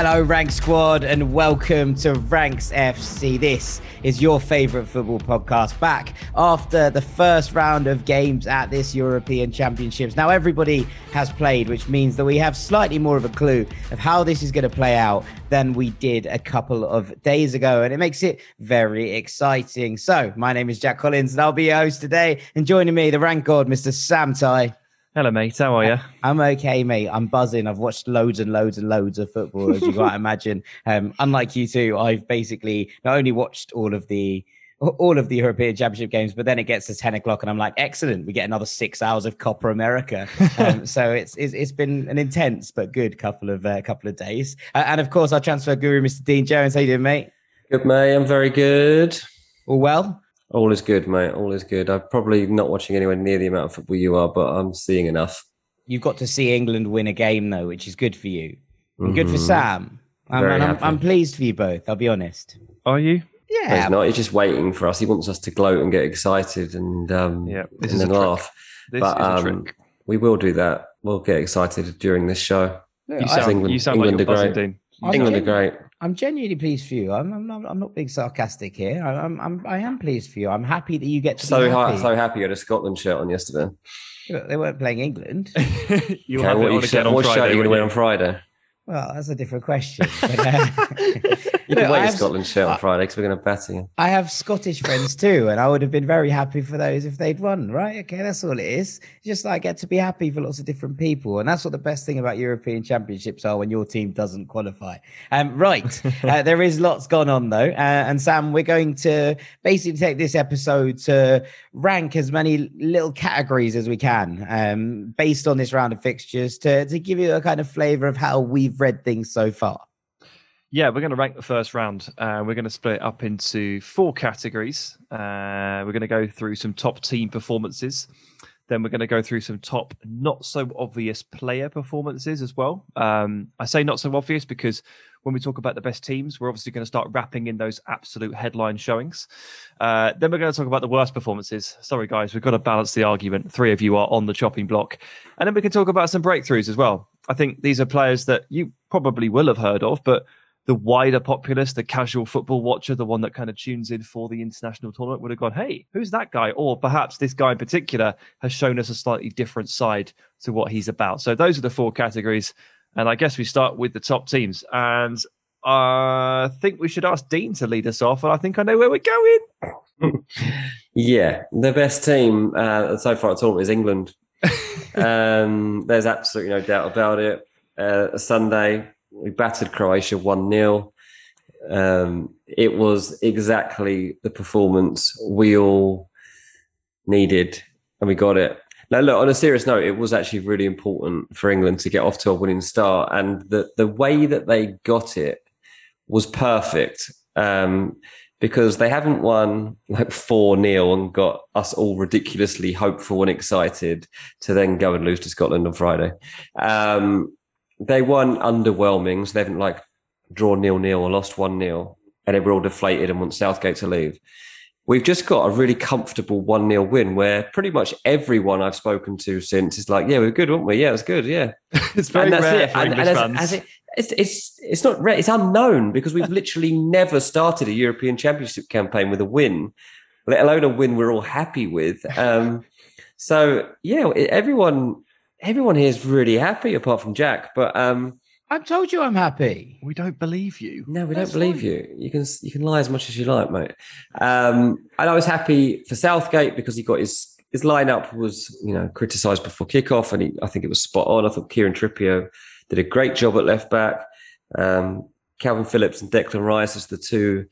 Hello, Rank Squad, and welcome to Ranks FC. This is your favorite football podcast back after the first round of games at this European Championships. Now, everybody has played, which means that we have slightly more of a clue of how this is going to play out than we did a couple of days ago, and it makes it very exciting. So, my name is Jack Collins, and I'll be your host today. And joining me, the Rank God, Mr. Sam Tighe. Hello, mate. How are you? I'm okay, mate. I'm buzzing. I've watched loads and loads and loads of football, as you might imagine. Um, unlike you two, I've basically not only watched all of the all of the European Championship games, but then it gets to ten o'clock, and I'm like, excellent. We get another six hours of Copa America. Um, so it's, it's it's been an intense but good couple of uh, couple of days. Uh, and of course, our transfer guru, Mr. Dean Jones. How you doing, mate? Good, mate. I'm very good. All well. All is good, mate. All is good. I'm probably not watching anywhere near the amount of football you are, but I'm seeing enough. You've got to see England win a game, though, which is good for you. And good for Sam. Very and I'm, happy. I'm pleased for you both. I'll be honest. Are you? No, Yeah, He's not. He's just waiting for us. He wants us to gloat and get excited and um, Yeah, this and is then a trick. laugh. This but is a um, trick. we will do that. We'll get excited during this show. You sound, England- you sound England like you're are great. Dean. England are great. I'm genuinely pleased for you. I'm, I'm, not, I'm not being sarcastic here. I- I'm, I'm, I am pleased for you. I'm happy that you get to So be ha- happy. so happy you had a Scotland shirt on yesterday. Look, They weren't playing England. You'll Okay, have what it you on shirt, again on what shirt are you going to wear on Friday? Well, that's a different question. But, uh, You can wear have- Scotland shirt on Friday because we're going to batter you. I have Scottish friends too, and I would have been very happy for those if they'd won, right? Okay, that's all it is. It's just I get to be happy for lots of different people, and that's what the best thing about European Championships are when your team doesn't qualify. Um, right, uh, there is lots gone on though, uh, and Sam, we're going to basically take this episode to rank as many little categories as we can, um, based on this round of fixtures, to to give you a kind of flavour of how we've read things so far. Yeah, we're going to rank the first round. Uh, we're going to split it up into four categories. Uh, we're going to go through some top team performances. Then we're going to go through some top not so obvious player performances as well. Um, I say not so obvious because when we talk about the best teams, we're obviously going to start wrapping in those absolute headline showings. Uh, then we're going to talk about the worst performances. Sorry, guys, we've got to balance the argument. Three of you are on the chopping block. And then we can talk about some breakthroughs as well. I think these are players that you probably will have heard of, but the wider populace, the casual football watcher, the one that kind of tunes in for the international tournament would have gone, hey, who's that guy? Or perhaps this guy in particular has shown us a slightly different side to what he's about. So those are the four categories. And I guess we start with the top teams. And I think we should ask Dean to lead us off. And I think I know where we're going. Yeah, the best team uh, so far at tournament is England. Um, there's absolutely no doubt about it. Uh, Sunday, we battered Croatia 1 0. Um, it was exactly the performance we all needed, and we got it. Now, look, on a serious note, it was actually really important for England to get off to a winning start, and the, the way that they got it was perfect. Um, because they haven't won like 4 0 and got us all ridiculously hopeful and excited to then go and lose to Scotland on Friday. Um, they won underwhelming, so they haven't like drawn nil nil or lost 1 0, and they were all deflated and want Southgate to leave. We've just got a really comfortable 1 0 win where pretty much everyone I've spoken to since is like, yeah, we're good, weren't we? Yeah, it was good. Yeah. It's very And that's rare it. for And- English and as- fans. as it- it's, it's, it's not rare. It's unknown because we've literally never started a European Championship campaign with a win, let alone a win we're all happy with. Um, so yeah, everyone, everyone here is really happy apart from Jack. But um, I've told you I'm happy. we don't believe you. no, we That's don't believe fine. you. You can you can lie as much as you like, mate. Um, and I was happy for Southgate because he got his his lineup was you know criticised before kickoff, and he, I think it was spot on. I thought Kieran Trippier did a great job at left back. Um, Kalvin Phillips and Declan Rice as the two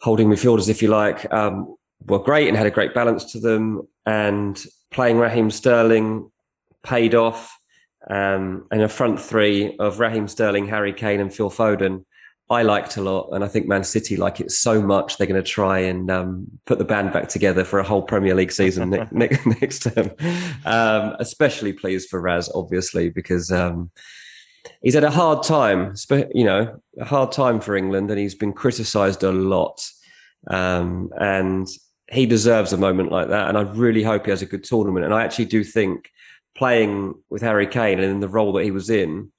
holding midfielders, if you like, um, were great and had a great balance to them. And playing Raheem Sterling paid off. Um, and a front three of Raheem Sterling, Harry Kane, and Phil Foden I liked a lot, and I think Man City like it so much they're going to try and um, put the band back together for a whole Premier League season ne- ne- next term. Um, especially pleased for Raz, obviously, because um, he's had a hard time, you know, a hard time for England, and he's been criticised a lot. Um, and he deserves a moment like that, and I really hope he has a good tournament. And I actually do think playing with Harry Kane and in the role that he was in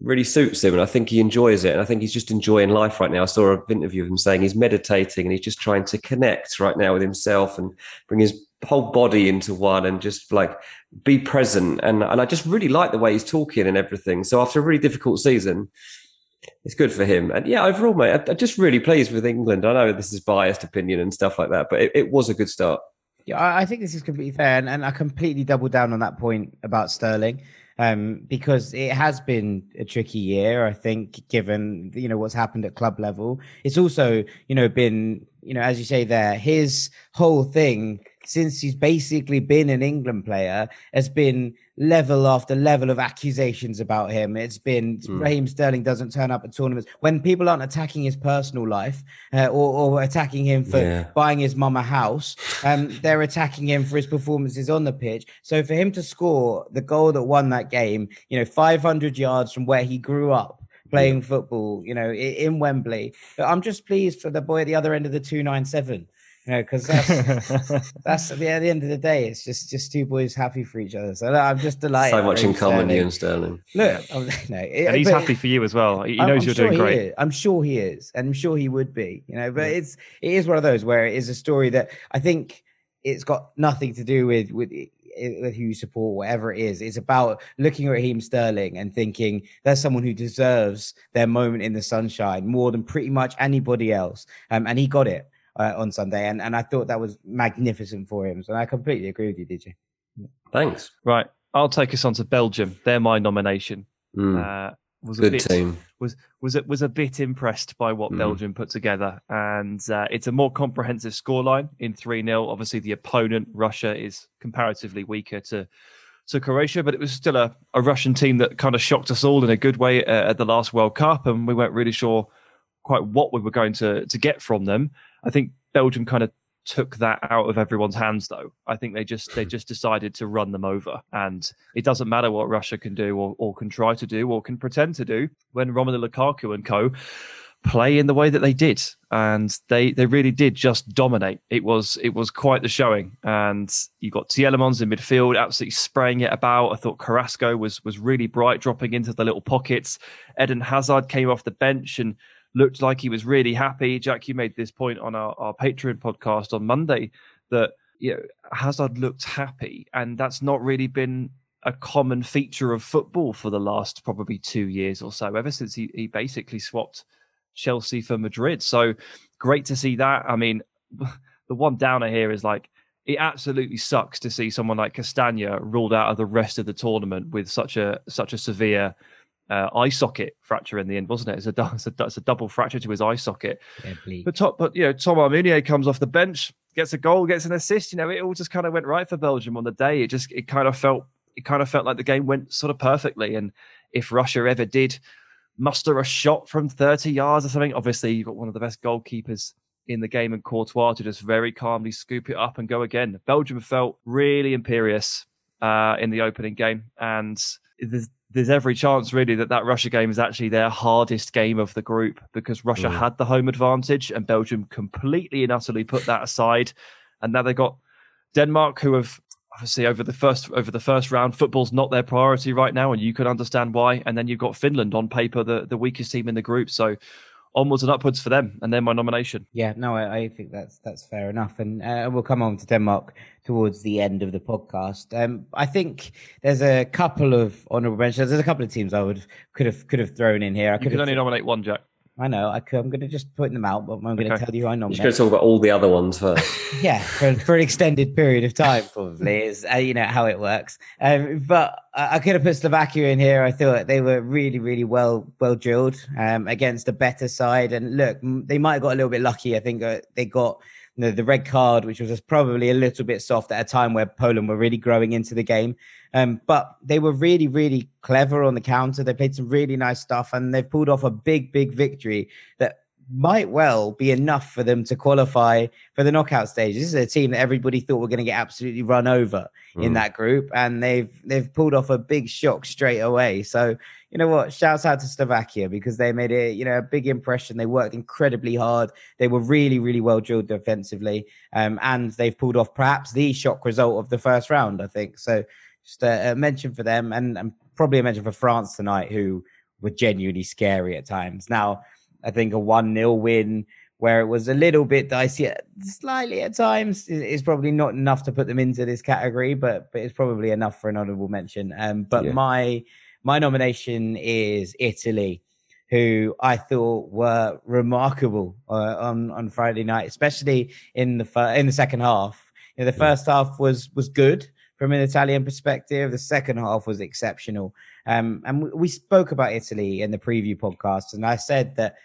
really suits him and I think he enjoys it. And I think he's just enjoying life right now. I saw an interview of him saying he's meditating and he's just trying to connect right now with himself and bring his whole body into one and just like be present. And, and I just really like the way he's talking and everything. So after a really difficult season, it's good for him. And yeah, overall, mate, I, am just really pleased with England. I know this is biased opinion and stuff like that, but it, it was a good start. Yeah, I think this is completely fair. And, and I completely double down on that point about Sterling um, because it has been a tricky year. I think, given you know what's happened at club level, it's also you know been you know as you say there, his whole thing since he's basically been an England player has been level after level of accusations about him. It's been mm. Raheem Sterling doesn't turn up at tournaments when people aren't attacking his personal life uh, or, or, attacking him for yeah. buying his mum a house. Um, they're attacking him for his performances on the pitch. So for him to score the goal that won that game, you know, 500 yards from where he grew up playing football, you know, in Wembley. I'm just pleased for the boy at the other end of the 297 you know, because that's that's at the, at the, end of the day, it's just just two boys happy for each other. So I'm just delighted. So much in common, you and Sterling. Look, no, and he's happy for you as well. He knows I'm, you're sure doing great. I'm sure he is, and I'm sure he would be. You know, but yeah. it's it is one of those where it is a story that I think it's got nothing to do with with with who you support, whatever it is. It's about looking at Raheem Sterling and thinking there's someone who deserves their moment in the sunshine more than pretty much anybody else. Um, and he got it uh, on Sunday, and and I thought that was magnificent for him. So I completely agree with you, did you? Thanks. Right, I'll take us on to Belgium. They're my nomination. Mm. Uh, was Good a bit, team. Was was it was a bit impressed by what mm. Belgium put together, and uh, it's a more comprehensive scoreline in three 0 Obviously, the opponent Russia is comparatively weaker to to Croatia, but it was still a, a Russian team that kind of shocked us all in a good way uh, at the last World Cup, and we weren't really sure quite what we were going to to get from them. I think Belgium kind of took that out of everyone's hands though. I think they just they just decided to run them over. And it doesn't matter what russia can do or, or can try to do or can pretend to do when romelu lukaku and co play in the way that they did. And they they really did just dominate. It was it was quite the showing. And you got Tielemans in midfield absolutely spraying it about. I thought carrasco was was really bright dropping into the little pockets. Eden hazard came off the bench and looked like he was really happy. Jack, you made this point on our, our Patreon podcast on Monday that you know, Hazard looked happy, and that's not really been a common feature of football for the last probably two years or so, ever since he, he basically swapped Chelsea for Madrid. So great to see that. I mean, the one downer here is like it absolutely sucks to see someone like Castagne ruled out of the rest of the tournament with such a such a severe uh, eye socket fracture in the end, wasn't it? It's a, it's a, it's a double fracture to his eye socket. Yeah, but top, but you know, Thomas Meunier comes off the bench, gets a goal, gets an assist. You know, it all just kind of went right for Belgium on the day. It just it kind of felt it kind of felt like the game went sort of perfectly. And if Russia ever did muster a shot from 30 yards or something, obviously you've got one of the best goalkeepers in the game in Courtois to just very calmly scoop it up and go again. Belgium felt really imperious uh, in the opening game, and there's there's every chance really that that Russia game is actually their hardest game of the group because Russia mm. had the home advantage and Belgium completely and utterly put that aside. And now they got Denmark, who have obviously over the first over the first round, football's not their priority right now, and you can understand why. And then you've got Finland on paper, the the weakest team in the group. So onwards and upwards for them, and then my nomination. Yeah, no, I, I think that's that's fair enough, and uh, we'll come on to Denmark towards the end of the podcast. Um, I think there's a couple of honourable mentions. There's a couple of teams I would could have could have thrown in here. I could you can only nominate one, Jack. I know. I am going to just put them out, but I'm going to tell you I nominate. You're going to talk about all the other ones first. yeah, for, for an extended period of time, probably is uh, you know how it works. Um, but I, I could have put Slovakia in here. I thought they were really, really well well drilled um, against a better side. And look, they might have got a little bit lucky. I think uh, they got you know, the red card, which was probably a little bit soft at a time where Poland were really growing into the game. Um, but they were really, really clever on the counter. They played some really nice stuff and they've pulled off a big, big victory that might well be enough for them to qualify for the knockout stage. This is a team that everybody thought were going to get absolutely run over mm. in that group, and they've they've pulled off a big shock straight away. So you know what? Shouts out to Slovakia because they made a you know a big impression. They worked incredibly hard. They were really really well drilled defensively, um, and they've pulled off perhaps the shock result of the first round. I think so. Just a, a mention for them, and, and probably a mention for France tonight, who were genuinely scary at times. Now I think a 1 0 win where it was a little bit dicey, slightly at times, is probably not enough to put them into this category, but but it's probably enough for an honourable mention. Um, but yeah. my my nomination is Italy, who I thought were remarkable uh, on on Friday night, especially in the fir- in the second half. You know, the first half was was good from an Italian perspective. The second half was exceptional. Um, and we, spoke about Italy in the preview podcast, and I said that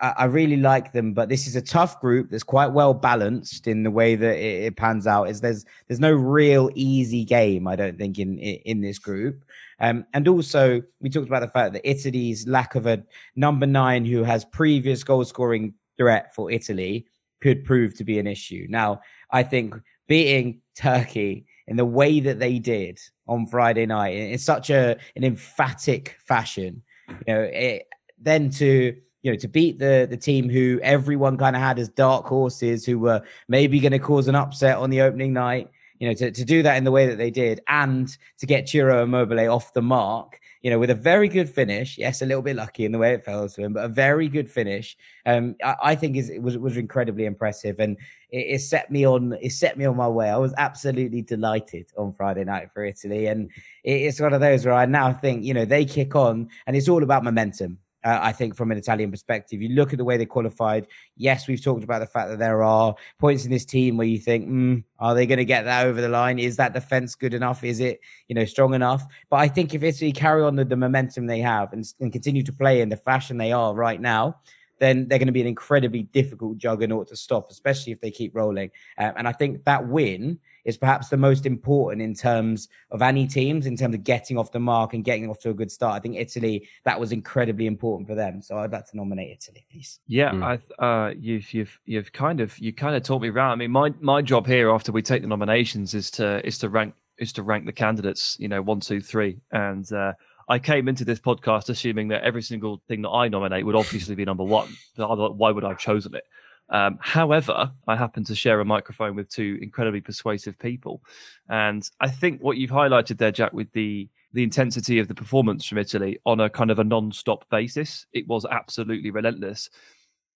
I really like them, but this is a tough group that's quite well balanced in the way that it, it, pans out. Is there's there's no real easy game, I don't think, in in this group. Um, and also, we talked about the fact that Italy's lack of a number nine who has previous goal scoring threat for Italy could prove to be an issue. Now, I think beating Turkey in the way that they did on Friday night in such a an emphatic fashion, you know, it, then to you know, to beat the the team who everyone kind of had as dark horses who were maybe going to cause an upset on the opening night, you know, to, to do that in the way that they did and to get Ciro Immobile off the mark, you know, with a very good finish. Yes, a little bit lucky in the way it fell to him, but a very good finish. Um, I, I think is it was was incredibly impressive, and it, it, set me on it set me on my way. I was absolutely delighted on Friday night for Italy, and it, it's one of those where I now think you know they kick on, and it's all about momentum. Uh, I think from an Italian perspective, you look at the way they qualified. Yes, we've talked about the fact that there are points in this team where you think, mm, are they going to get that over the line? Is that defense good enough? Is it, you know, strong enough? But I think if Italy carry on the, the momentum they have and, and continue to play in the fashion they are right now, then they're going to be an incredibly difficult juggernaut to stop, especially if they keep rolling. Um, and I think that win is perhaps the most important in terms of any teams, in terms of getting off the mark and getting off to a good start. I think Italy that was incredibly important for them. So I'd like to nominate Italy, please. Yeah, mm. I, uh, you've you've you've kind of you kind of taught me around. I mean, my my job here after we take the nominations is to is to rank is to rank the candidates. You know, one, two, three, and. Uh, I came into this podcast assuming that every single thing that I nominate would obviously be number one. Why would I have chosen it? Um, however, I happen to share a microphone with two incredibly persuasive people, and I think what you've highlighted there, Jack, with the the intensity of the performance from Italy on a kind of a non-stop basis, it was absolutely relentless.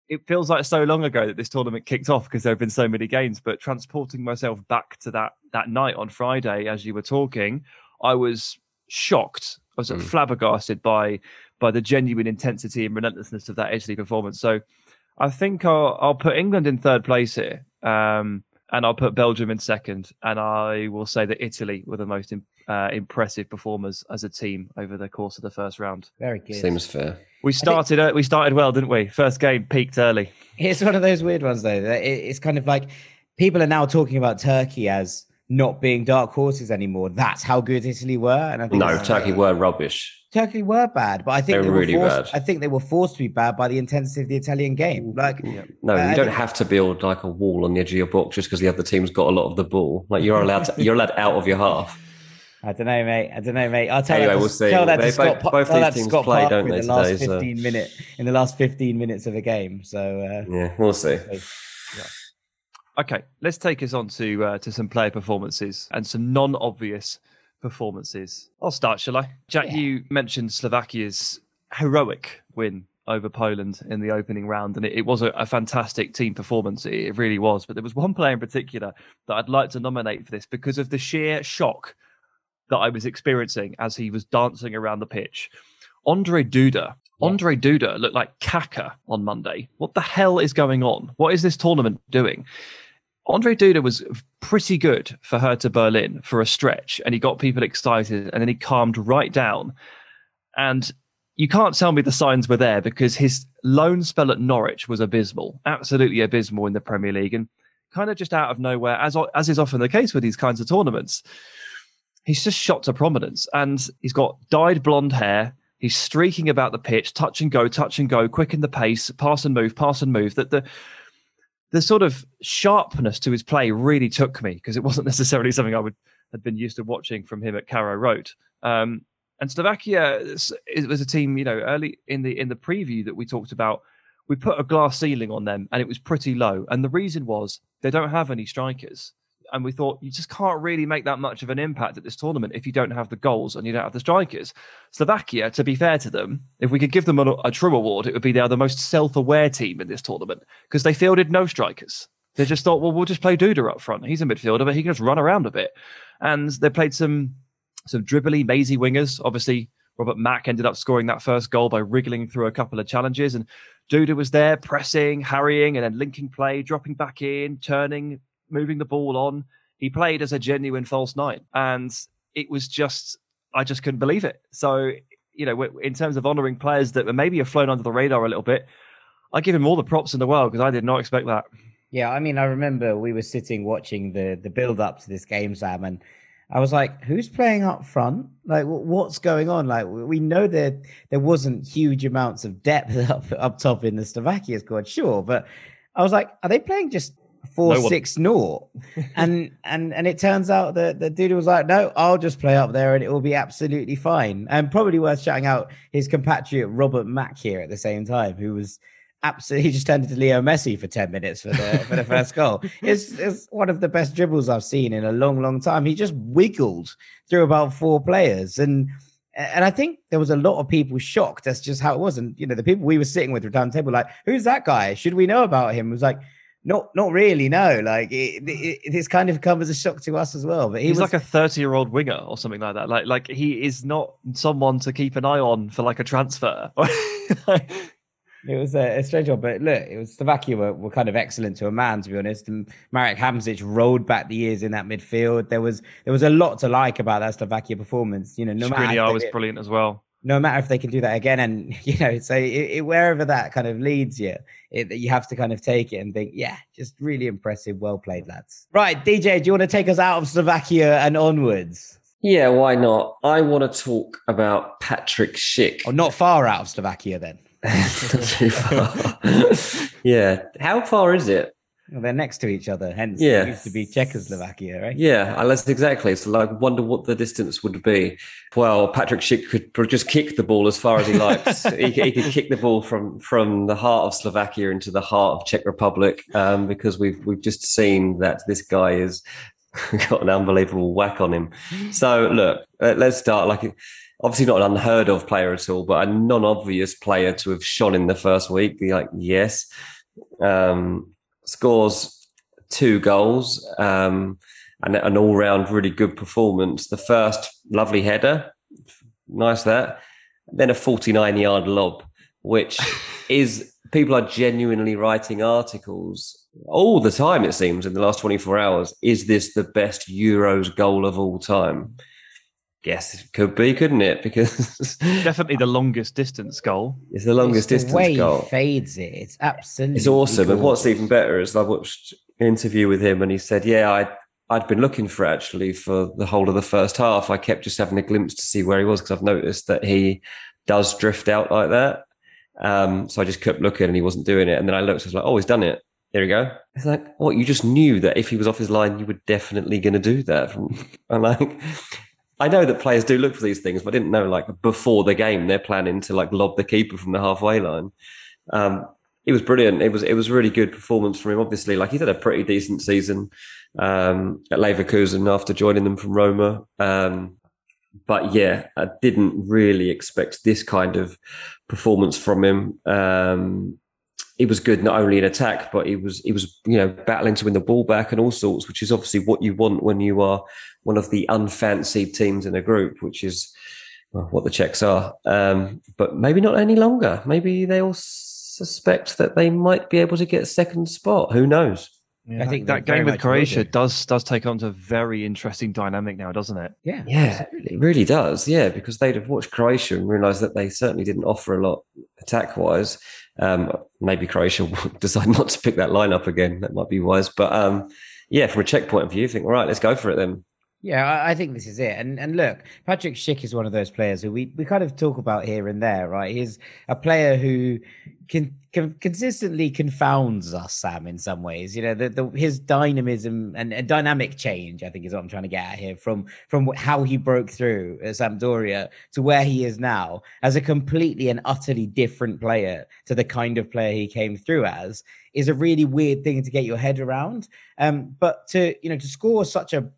It feels like so long ago that this tournament kicked off because there have been so many games. But transporting myself back to that that night on Friday, as you were talking, I was shocked. I was mm. flabbergasted by by the genuine intensity and relentlessness of that Italy performance. So I think I'll, I'll put England in third place here, um, and I'll put Belgium in second, and I will say that Italy were the most uh, impressive performers as a team over the course of the first round. Very good. Seems fair. We started think... uh, we started well, didn't we? First game peaked early. It's one of those weird ones though. It's kind of like people are now talking about Turkey as not being dark horses anymore. That's how good Italy were. And I think no, Turkey were rubbish. Turkey were bad, but I think they, they were really forced, bad. I think they were forced to be bad by the intensity of the Italian game. Like, yeah. no, uh, you don't have to build like a wall on the edge of your box just because the other team's got a lot of the ball. Like you're allowed, to, you're allowed out of your half. I don't know, mate. I don't know, mate. I'll tell anyway, you. we'll see. Tell that they, to Scott, both, both these teams Scott play, Parker don't they? In the last today, 15 so. minute, in the last 15 minutes of a game. So uh, yeah, we'll see. Yeah. Okay, let's take us on to uh, to some player performances and some non-obvious performances. I'll start, shall I? Jack, yeah. you mentioned Slovakia's heroic win over Poland in the opening round, and it, it was a, a, fantastic team performance. It, it really was. But there was one player in particular that I'd like to nominate for this because of the sheer shock that I was experiencing as he was dancing around the pitch. Andre Duda. Yeah. Ondrej Duda looked like Kaka on Monday. What the hell is going on? What is this tournament doing? Andre Duda was pretty good for Hertha Berlin for a stretch, and he got people excited, and then he calmed right down. And you can't tell me the signs were there because his loan spell at Norwich was abysmal, absolutely abysmal in the Premier League. And kind of just out of nowhere, as as is often the case with these kinds of tournaments, he's just shot to prominence, and he's got dyed blonde hair. He's streaking about the pitch, touch and go, touch and go, quicken the pace, pass and move, pass and move. That the the sort of sharpness to his play really took me because it wasn't necessarily something I would had been used to watching from him at Carrow Road. Um, and Slovakia it was a team, you know, early in the in the preview that we talked about. We put a glass ceiling on them, and it was pretty low. And the reason was they don't have any strikers. And we thought you just can't really make that much of an impact at this tournament if you don't have the goals and you don't have the strikers. Slovakia, to be fair to them, if we could give them a, a true award, it would be they are the most self-aware team in this tournament because they fielded no strikers. They just thought, well, we'll just play Duda up front. He's a midfielder, but he can just run around a bit. And they played some some dribbly, mazy wingers. Obviously, Robert Mak ended up scoring that first goal by wriggling through a couple of challenges. And Duda was there pressing, harrying, and then linking play, dropping back in, turning, moving the ball on. He played as a genuine false nine. And it was just, I just couldn't believe it. So, you know, in terms of honouring players that maybe have flown under the radar a little bit, I give him all the props in the world because I did not expect that. Yeah, I mean, I remember we were sitting watching the the build up to this game, Sam, and I was like, "Who's playing up front? Like, what's going on? Like, we know that there wasn't huge amounts of depth up up top in the Slovakia squad, sure, but I was like, are they playing just four no six naught? and and and it turns out that the dude was like, no, I'll just play up there and it will be absolutely fine. And probably worth shouting out his compatriot Robert Mak here at the same time, who was absolutely he just turned into Leo Messi for 10 minutes for the for the first goal. It's, it's one of the best dribbles I've seen in a long, long time. He just wiggled through about four players. And and I think there was a lot of people shocked. That's just how it was. And you know, the people we were sitting with were down the table, like, who's that guy? Should we know about him? It was like, not not really, no. Like it, hmm. it, it's kind of come as a shock to us as well. But he he's was, like a thirty-year-old winger or something like that. Like like he is not someone to keep an eye on for like a transfer. It was a, a, strange one, but look, it was Slovakia were, were kind of excellent to a man, to be honest. And Marek Hamsik rolled back the years in that midfield. There was there was a lot to like about that Slovakia performance. You know, no matter they, was brilliant as well. No matter if they can do that again, and you know, so it, it, wherever that kind of leads you, you have to kind of take it and think, yeah, just really impressive, well played, lads. Right, DJ, do you want to take us out of Slovakia and onwards? Yeah, why not? I want to talk about Patrick Schick. Oh, not far out of Slovakia then. too far. yeah. How far is it? Well, they're next to each other, hence yeah. it used to be Czechoslovakia, right? Yeah, that's exactly. So like wonder what the distance would be. Well, Patrick Schick could just kick the ball as far as he likes. he, he, could kick the ball from from the heart of Slovakia into the heart of Czech Republic, um, because we've we've just seen that this guy is got an unbelievable whack on him. So look, let's start like obviously not an unheard of player at all, but a non-obvious player to have shone in the first week. Be like, yes, um, scores two goals um, and an all-round really good performance. The first lovely header, nice that. Then a 49-yard lob, which is people are genuinely writing articles all the time. It seems in the last 24 hours. Is this the best Euros goal of all time? Yes, it could be, couldn't it? Because definitely the longest distance goal. It's the longest it's the distance way goal. He fades it. It's absolutely. It's awesome. Cool. And what's even better is I watched an interview with him, and he said, "Yeah, I I'd been looking for actually for the whole of the first half. I kept just having a glimpse to see where he was because I've noticed that he does drift out like that. Um, so I just kept looking, and he wasn't doing it. And then I looked, I was like, "Oh, he's done it." There we go. It's like, what? You just knew that if he was off his line, you were definitely going to do that. I'm like, I know that players do look for these things, but I didn't know like before the game they're planning to like lob the keeper from the halfway line. Um, it was brilliant. It was it was really good performance from him. Obviously, like he's had a pretty decent season um, at Leverkusen after joining them from Roma. Um, but yeah, I didn't really expect this kind of performance from him. Um, he was good not only in attack, but he was he was you know battling to win the ball back and all sorts, which is obviously what you want when you are one of the unfancied teams in a group, which is well, what the Czechs are. Um, but maybe not any longer. Maybe they all suspect that they might be able to get second spot. Who knows? Yeah, I think that, that game with Croatia does does take on to a very interesting dynamic now, doesn't it? Yeah, yeah, it really does. Yeah, because they'd have watched Croatia and realised that they certainly didn't offer a lot attack wise. Um, maybe Croatia will decide not to pick that lineup again. That might be wise. But um, yeah, from a Czech point of view, think, all right, let's go for it then. Yeah, I think this is it. And and look, Patrick Schick is one of those players who we, we kind of talk about here and there, right? He's a player who can, can consistently confounds us, Sam, in some ways. You know, the, the his dynamism and, and, dynamic change, I think, is what I'm trying to get at here. From from how he broke through at Sampdoria to where he is now, as a completely and utterly different player to the kind of player he came through as, is a really weird thing to get your head around. Um, but to you know to score such a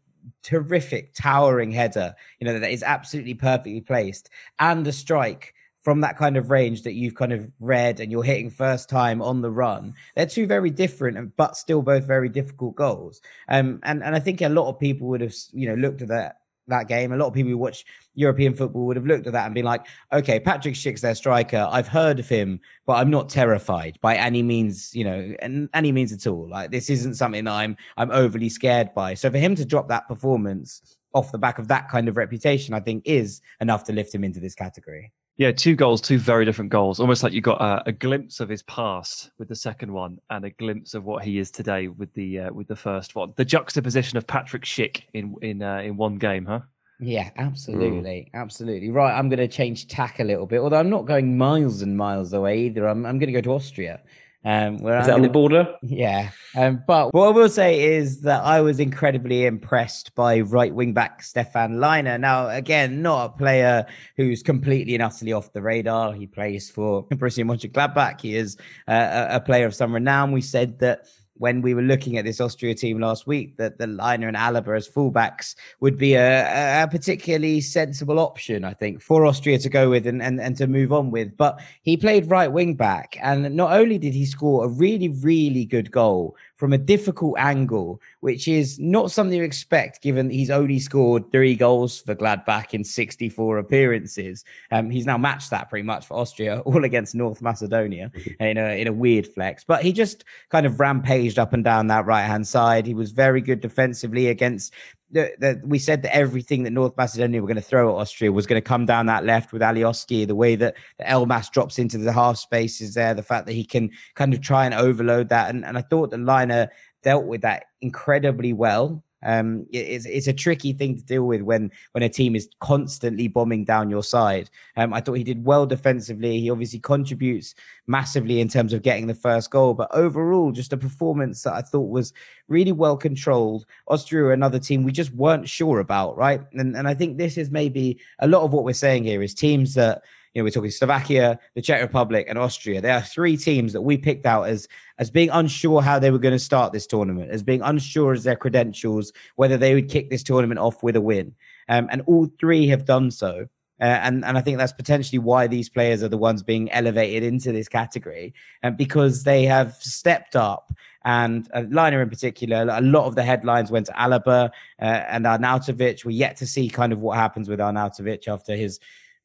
terrific towering header, you know, that is absolutely perfectly placed, and a strike from that kind of range that you've kind of read and you're hitting first time on the run. They're two very different, but still both very difficult goals. Um, and and I think a lot of people would have, you know, looked at that that game. A lot of people who watch European football would have looked at that and been like, okay, Patrick Schick's their striker. I've heard of him, but I'm not terrified by any means, you know, and any means at all. Like this isn't something I'm I'm overly scared by. So for him to drop that performance off the back of that kind of reputation, I think is enough to lift him into this category. Yeah, two goals, two very different goals. Almost like you got a, a, glimpse of his past with the second one, and a glimpse of what he is today with the uh, with the first one. The juxtaposition of Patrick Schick in in uh, in one game, huh? Yeah, absolutely, mm. absolutely. Right, I'm going to change tack a little bit, although I'm not going miles and miles away either. I'm I'm going to go to Austria. Um, where is that on the border? Yeah. Um, but what I will say is that I was incredibly impressed by right wing back Stefan Lainer. Now, again, not a player who's completely and utterly off the radar. He plays for Borussia Mönchengladbach. He is uh, a player of some renown. We said that when we were looking at this Austria team last week that the Lainer and Alaba as fullbacks would be a, a, particularly sensible option, I think, for Austria to go with and, and, and to move on with. But he played right wing back, and not only did he score a really, really good goal from a difficult angle, which is not something you expect given he's only scored three goals for Gladbach in 64 appearances. Um, he's now matched that pretty much for Austria, all against North Macedonia in a, in a weird flex. But he just kind of rampaged up and down that right hand side. He was very good defensively against the, we said that everything that North Macedonia were going to throw at Austria was going to come down that left with Alioski, the way that Elmas drops into the half spaces there, the fact that he can kind of try and overload that. And, and I thought the Lainer dealt with that incredibly well. Um, it's it's a tricky thing to deal with when when a team is constantly bombing down your side. Um, I thought he did well defensively. He obviously contributes massively in terms of getting the first goal, but overall, just a performance that I thought was really well controlled. Austria, another team we just weren't sure about, right? And and I think this is maybe a lot of what we're saying here is teams that you know, we're talking Slovakia, the Czech Republic, and Austria. There are three teams that we picked out as as being unsure how they were going to start this tournament, as being unsure as their credentials, whether they would kick this tournament off with a win. Um, and all three have done so. Uh, and and I think that's potentially why these players are the ones being elevated into this category, and uh, because they have stepped up. And uh, Lainer in particular, a lot of the headlines went to Alaba uh, and Arnautovic. We're yet to see kind of what happens with Arnautovic after his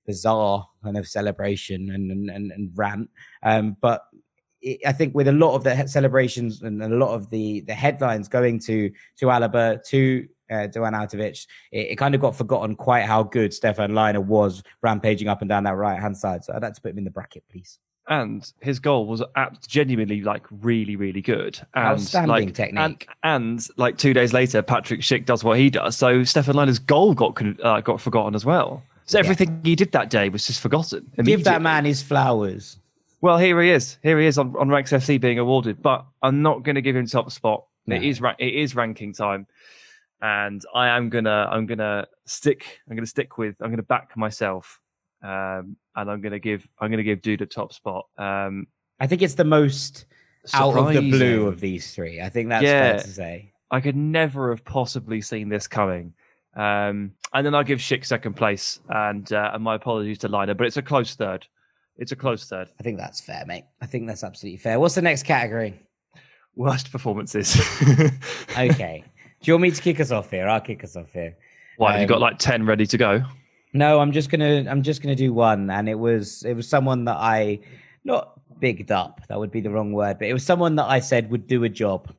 bizarre kind of celebration and and, and, rant. Um, but it, I think with a lot of the celebrations and a lot of the the headlines going to to Alaba to uh, Arnautovic, it, it, kind of got forgotten quite how good Stefan Lainer was rampaging up and down that right hand side. So I'd like to put him in the bracket, please. And his goal was genuinely like really, really good. And Outstanding like, technique. And, and, like two days later, Patrick Schick does what he does. So Stefan Lainer's goal got uh, got forgotten as well. So everything yeah. he did that day was just forgotten. Give that man his flowers. Well, here he is. Here he is on, on Ranks FC being awarded, but I'm not going to give him top spot. No. It is it is ranking time, and I am gonna I'm gonna stick I'm gonna stick with I'm gonna back myself, um, and I'm gonna give I'm gonna give Duda top spot. Um, I think it's the most surprising. out of the blue of these three. I think that's yeah, fair to say. I could never have possibly seen this coming. Um, and then I'll give Schick second place, and uh, and my apologies to Lainer, but it's a close third. It's a close third. I think that's fair, mate. I think that's absolutely fair. What's the next category? Worst performances. okay. Do you want me to kick us off here? I'll kick us off here. Why um, have you got um, like ten ready to go? No, I'm just gonna I'm just gonna do one, and it was it was someone that I not bigged up. That would be the wrong word, but it was someone that I said would do a job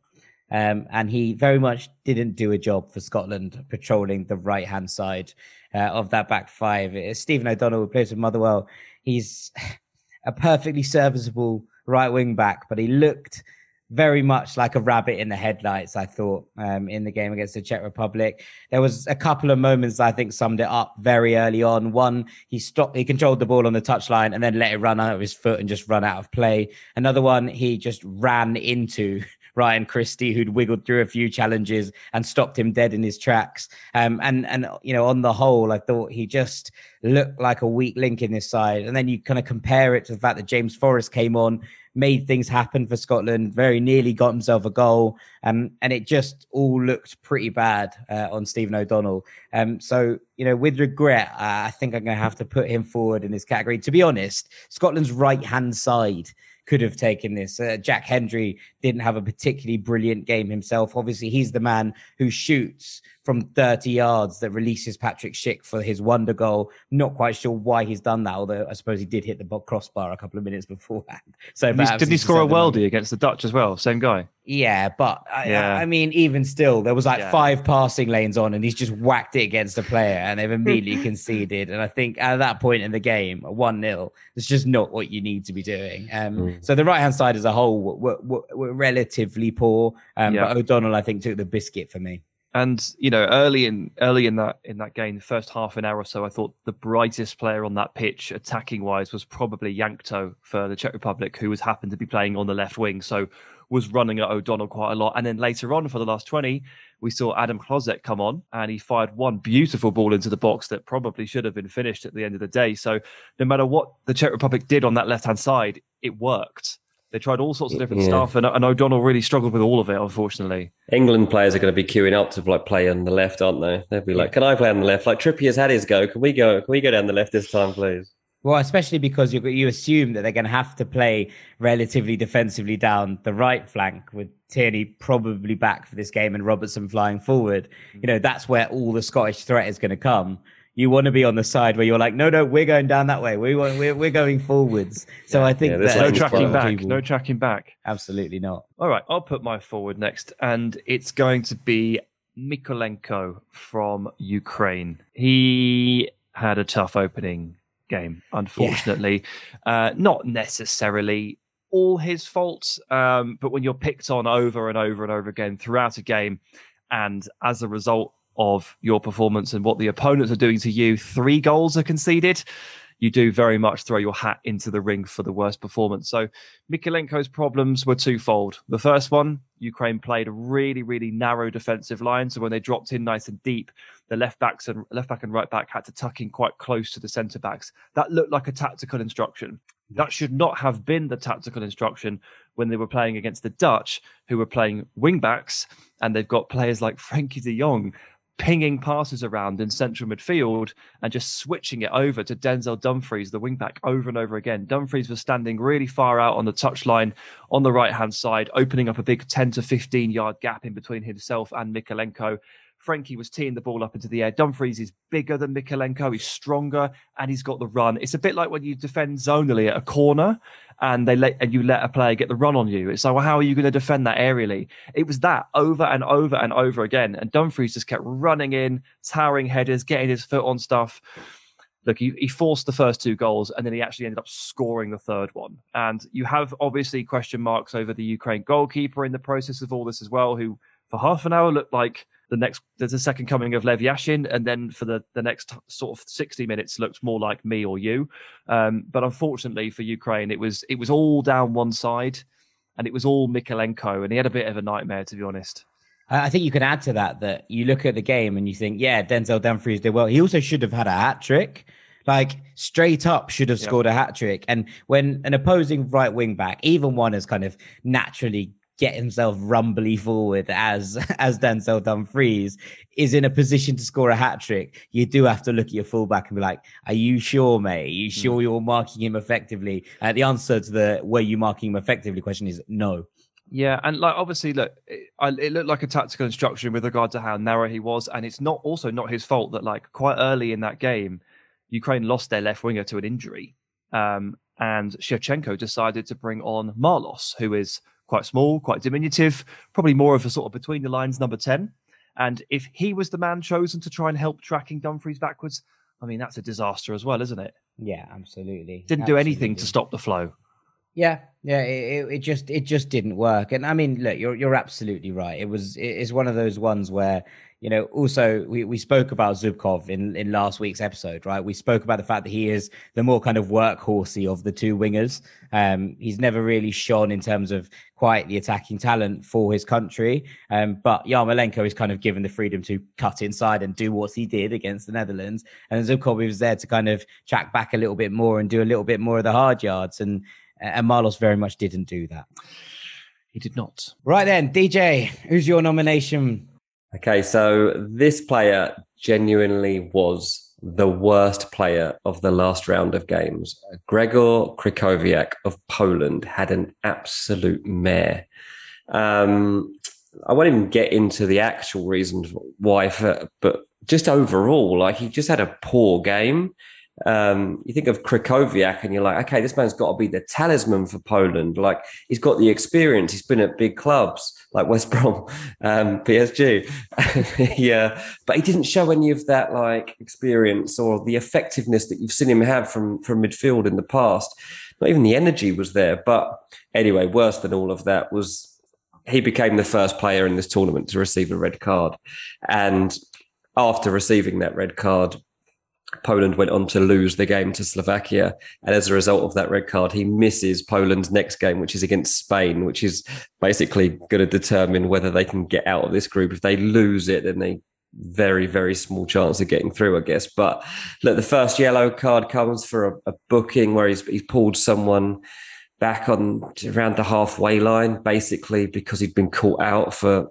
um, and he very much didn't do a job for Scotland patrolling the right hand side uh, of that back five. It's Stephen O'Donnell, who plays with Motherwell. He's a perfectly serviceable right wing back, but he looked very much like a rabbit in the headlights, I thought, um, in the game against the Czech Republic. There was a couple of moments I think summed it up very early on. One, he stopped, he controlled the ball on the touchline and then let it run out of his foot and just run out of play. Another one, he just ran into Ryan Christie, who'd wiggled through a few challenges and stopped him dead in his tracks. Um, and and you know, on the whole, I thought he just looked like a weak link in this side. And then you kind of compare it to the fact that James Forrest came on, made things happen for Scotland, very nearly got himself a goal, um, and it just all looked pretty bad uh, on Stephen O'Donnell. Um, so, you know, with regret, I think I'm going to have to put him forward in this category. To be honest, Scotland's right hand side could have taken this. Uh, Jack Hendry didn't have a particularly brilliant game himself. Obviously, he's the man who shoots from 30 yards that releases Patrick Schick for his wonder goal. Not quite sure why he's done that, although I suppose he did hit the crossbar a couple of minutes beforehand. So did he score a worldie against the Dutch as well? Same guy. Yeah, but yeah. I, I, mean, even still, there was like yeah. five passing lanes on, and he's just whacked it against a player, and they've immediately conceded. And I think at that point in the game, one 0 it's just not what you need to be doing. Um, mm. So the right hand side as a whole were, were, were relatively poor, um, yeah. but O'Donnell, I think, took the biscuit for me. And you know, early in early in that in that game, the first half an hour or so, I thought the brightest player on that pitch, attacking wise, was probably Jankto for the Czech Republic, who was happened to be playing on the left wing. So was running at O'Donnell quite a lot. And then later on, for the last 20, we saw Adam Hložek come on and he fired one beautiful ball into the box that probably should have been finished at the end of the day. So no matter what the Czech Republic did on that left hand side, it worked. They tried all sorts of different yeah. stuff, and, and, O'Donnell really struggled with all of it, unfortunately. England players are going to be queuing up to like play on the left, aren't they? They'll be like, "Can I play on the left?" Like Trippier's had his go. Can we go? Can we go down the left this time, please? Well, especially because you you assume that they're going to have to play relatively defensively down the right flank with Tierney probably back for this game and Robertson flying forward. Mm. You know, that's where all the Scottish threat is going to come. You want to be on the side where you're like, no, no, we're going down that way. We want, we're, we're going forwards. So yeah, I think yeah, no tracking back. People. No tracking back. Absolutely not. All right, I'll put my forward next, and it's going to be Mykolenko from Ukraine. He had a tough opening game, unfortunately. Yeah. Uh, not necessarily all his fault, um, but when you're picked on over and over and over again throughout a game, and as a result of your performance and what the opponents are doing to you, three goals are conceded. You do very much throw your hat into the ring for the worst performance. So Mykolenko's problems were twofold. The first one, Ukraine played a really, really narrow defensive line. So when they dropped in nice and deep, the left backs and left back and right back had to tuck in quite close to the centre backs. That looked like a tactical instruction. That should not have been the tactical instruction when they were playing against the Dutch, who were playing wing backs, and they've got players like Frenkie de Jong pinging passes around in central midfield and just switching it over to Denzel Dumfries, the wingback, over and over again. Dumfries was standing really far out on the touchline on the right hand side, opening up a big 10 to 15 yard gap in between himself and Mykolenko. Frenkie was teeing the ball up into the air. Dumfries is bigger than Mykolenko. He's stronger and he's got the run. It's a bit like when you defend zonally at a corner and they let and you let a player get the run on you. It's like, well, how are you going to defend that aerially? It was that over and over and over again. And Dumfries just kept running in, towering headers, getting his foot on stuff. Look, he, he forced the first two goals and then he actually ended up scoring the third one. And you have obviously question marks over the Ukraine goalkeeper in the process of all this as well, who for half an hour looked like the next there's a second coming of Lev Yashin, and then for the the next sort of 60 minutes looks more like me or you. Um, but unfortunately for Ukraine, it was it was all down one side, and it was all Mykolenko, and he had a bit of a nightmare to be honest. I think you can add to that that you look at the game and you think, yeah, Denzel Dumfries did well. He also should have had a hat trick. Like straight up should have scored a hat trick. And when an opposing right wing back, even one is kind of naturally get himself rumbly forward as as Denzel Dumfries is in a position to score a hat trick, you do have to look at your fullback and be like, "Are you sure, mate? Are you sure mm. you're marking him effectively?" And the answer to the "Were you marking him effectively?" question is no. Yeah, and like obviously, look, it, it, looked like a tactical instruction with regard to how narrow he was, and it's not also not his fault that like quite early in that game, Ukraine lost their left winger to an injury, um, and Shevchenko decided to bring on Marlos, who is quite small, quite diminutive, probably more of a sort of between the lines number 10. And if he was the man chosen to try and help tracking Dumfries backwards, I mean, that's a disaster as well, isn't it? Yeah, absolutely. Didn't do anything to stop the flow. Yeah, yeah, it, it just it just didn't work. And I mean, look, you're you're absolutely right. It was it's one of those ones where you know, also we, we spoke about Zubkov in, in last week's episode, right? We spoke about the fact that he is the more kind of workhorsey of the two wingers. Um, he's never really shone in terms of quite the attacking talent for his country. Um, but Yarmolenko is kind of given the freedom to cut inside and do what he did against the Netherlands. And Zubkov was there to kind of track back a little bit more and do a little bit more of the hard yards. And, and Marlos very much didn't do that. He did not. Right then, DJ, who's your nomination Okay, so this player genuinely was the worst player of the last round of games. Gregor Krychowiak of Poland had an absolute mare. Um, I won't even get into the actual reasons why, for, but just overall, like he just had a poor game um, you think of Krychowiak and you're like, okay, this man's got to be the talisman for Poland. Like he's got the experience. He's been at big clubs like West Brom, um, PSG. yeah, but he didn't show any of that like experience or the effectiveness that you've seen him have from from midfield in the past. Not even the energy was there. But anyway, worse than all of that was he became the first player in this tournament to receive a red card, and after receiving that red card, Poland went on to lose the game to Slovakia. And as a result of that red card, he misses Poland's next game, which is against Spain, which is basically going to determine whether they can get out of this group. If they lose it, then they very, very small chance of getting through, I guess. But look, the first yellow card comes for a, a booking where he's, he's pulled someone back on around the halfway line, basically because he'd been caught out for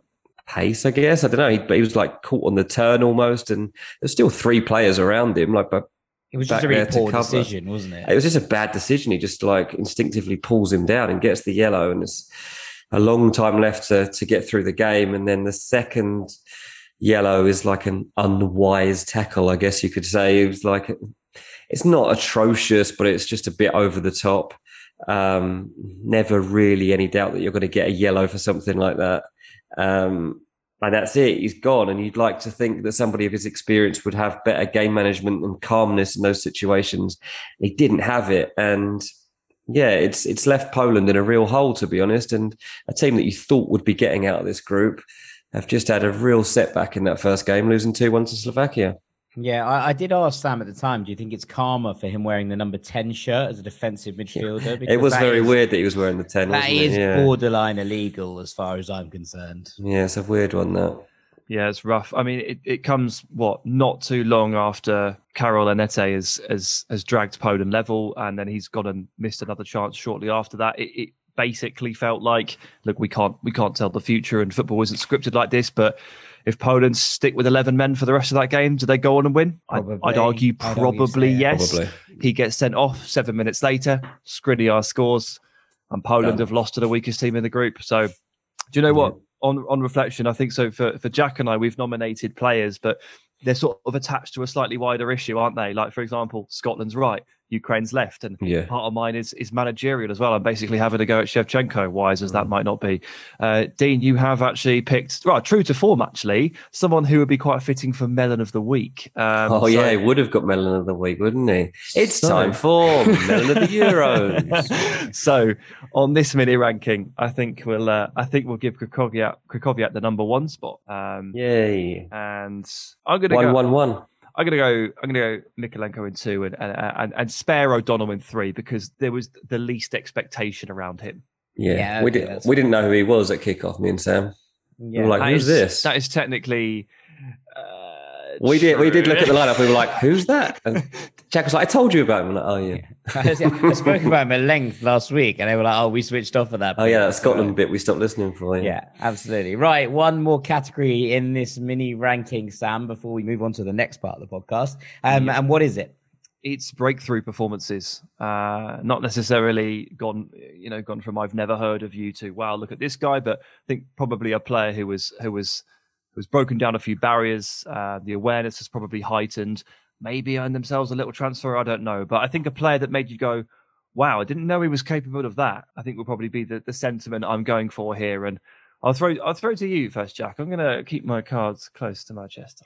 pace, I guess. I don't know. He, he was like caught on the turn almost, and there's still three players around him. Like, but it was just a really poor decision, wasn't it? It was just a bad decision. He just like instinctively pulls him down and gets the yellow, and it's a long time left to to get through the game. And then the second yellow is like an unwise tackle, I guess you could say. It was like it's not atrocious, but it's just a bit over the top. Um, never really any doubt that you're going to get a yellow for something like that. Um, and that's it. He's gone. And you'd like to think that somebody of his experience would have better game management and calmness in those situations. He didn't have it. And yeah, it's it's left Poland in a real hole, to be honest. And a team that you thought would be getting out of this group have just had a real setback in that first game, losing 2 1 to Slovakia. Yeah, I, I, did ask Sam at the time. Do you think it's karma for him wearing the number ten shirt as a defensive midfielder? Because it was very is, weird that he was wearing the ten. That is yeah. borderline illegal, as far as I'm concerned. Yeah, it's a weird one. That. Yeah, it's rough. I mean, it, it comes what not too long after Karol Linetty has has has dragged Poland level, and then he's gone and missed another chance shortly after that. It, it basically felt like, look, we can't we can't tell the future, and football isn't scripted like this, but if Poland stick with 11 men for the rest of that game, do they go on and win? Probably. I'd, argue probably I'd argue yes. Probably. He gets sent off seven minutes later. Skriniar scores, and Poland have lost to the weakest team in the group. So, do you know what? On on reflection, I think so. For for Jack and I, we've nominated players, but they're sort of attached to a slightly wider issue, aren't they? Like, for example, Scotland's right. Ukraine's left, and yeah. part of mine is is managerial as well. I'm basically having a go at Shevchenko, wise as that mm. might not be. Uh, Dean, you have actually picked, right, true to form, actually, someone who would be quite fitting for Melon of the Week. Um, oh so, yeah, he would have got Melon of the Week, wouldn't he? It's so, time for Melon of the Euros. so on this mini ranking, I think we'll uh, I think we'll give Krychowiak the number one spot. Um, Yay! And I'm gonna one, go one one. I'm gonna go. I'm gonna go Mykolenko in two and and, and and spare O'Donnell in three because there was the least expectation around him. Yeah, yeah we didn't We didn't know who he was at kickoff. Me and Sam. Yeah, we were like, who's is, this? That is technically. Uh, we did. We did look at the lineup. We were like, "Who's that?" And Jack was like, "I told you about him." Like, oh yeah. I spoke about him at length last week, and they were like, "Oh, we switched off of that." Oh yeah, that Scotland bit we stopped listening for. Yeah. yeah, absolutely. Right, one more category in this mini ranking, Sam. Before we move on to the next part of the podcast, um, yeah. and what is it? It's breakthrough performances, uh, not necessarily gone, you know, gone from I've never heard of you to wow, look at this guy, but I think probably a player who was who was who's broken down a few barriers. Uh, the awareness has probably heightened. Maybe earned themselves a little transfer. I don't know, but I think a player that made you go, "Wow, I didn't know he was capable of that." I think will probably be the, the sentiment I'm going for here. And I'll throw I'll throw to you first, Jack. I'm going to keep my cards close to my chest.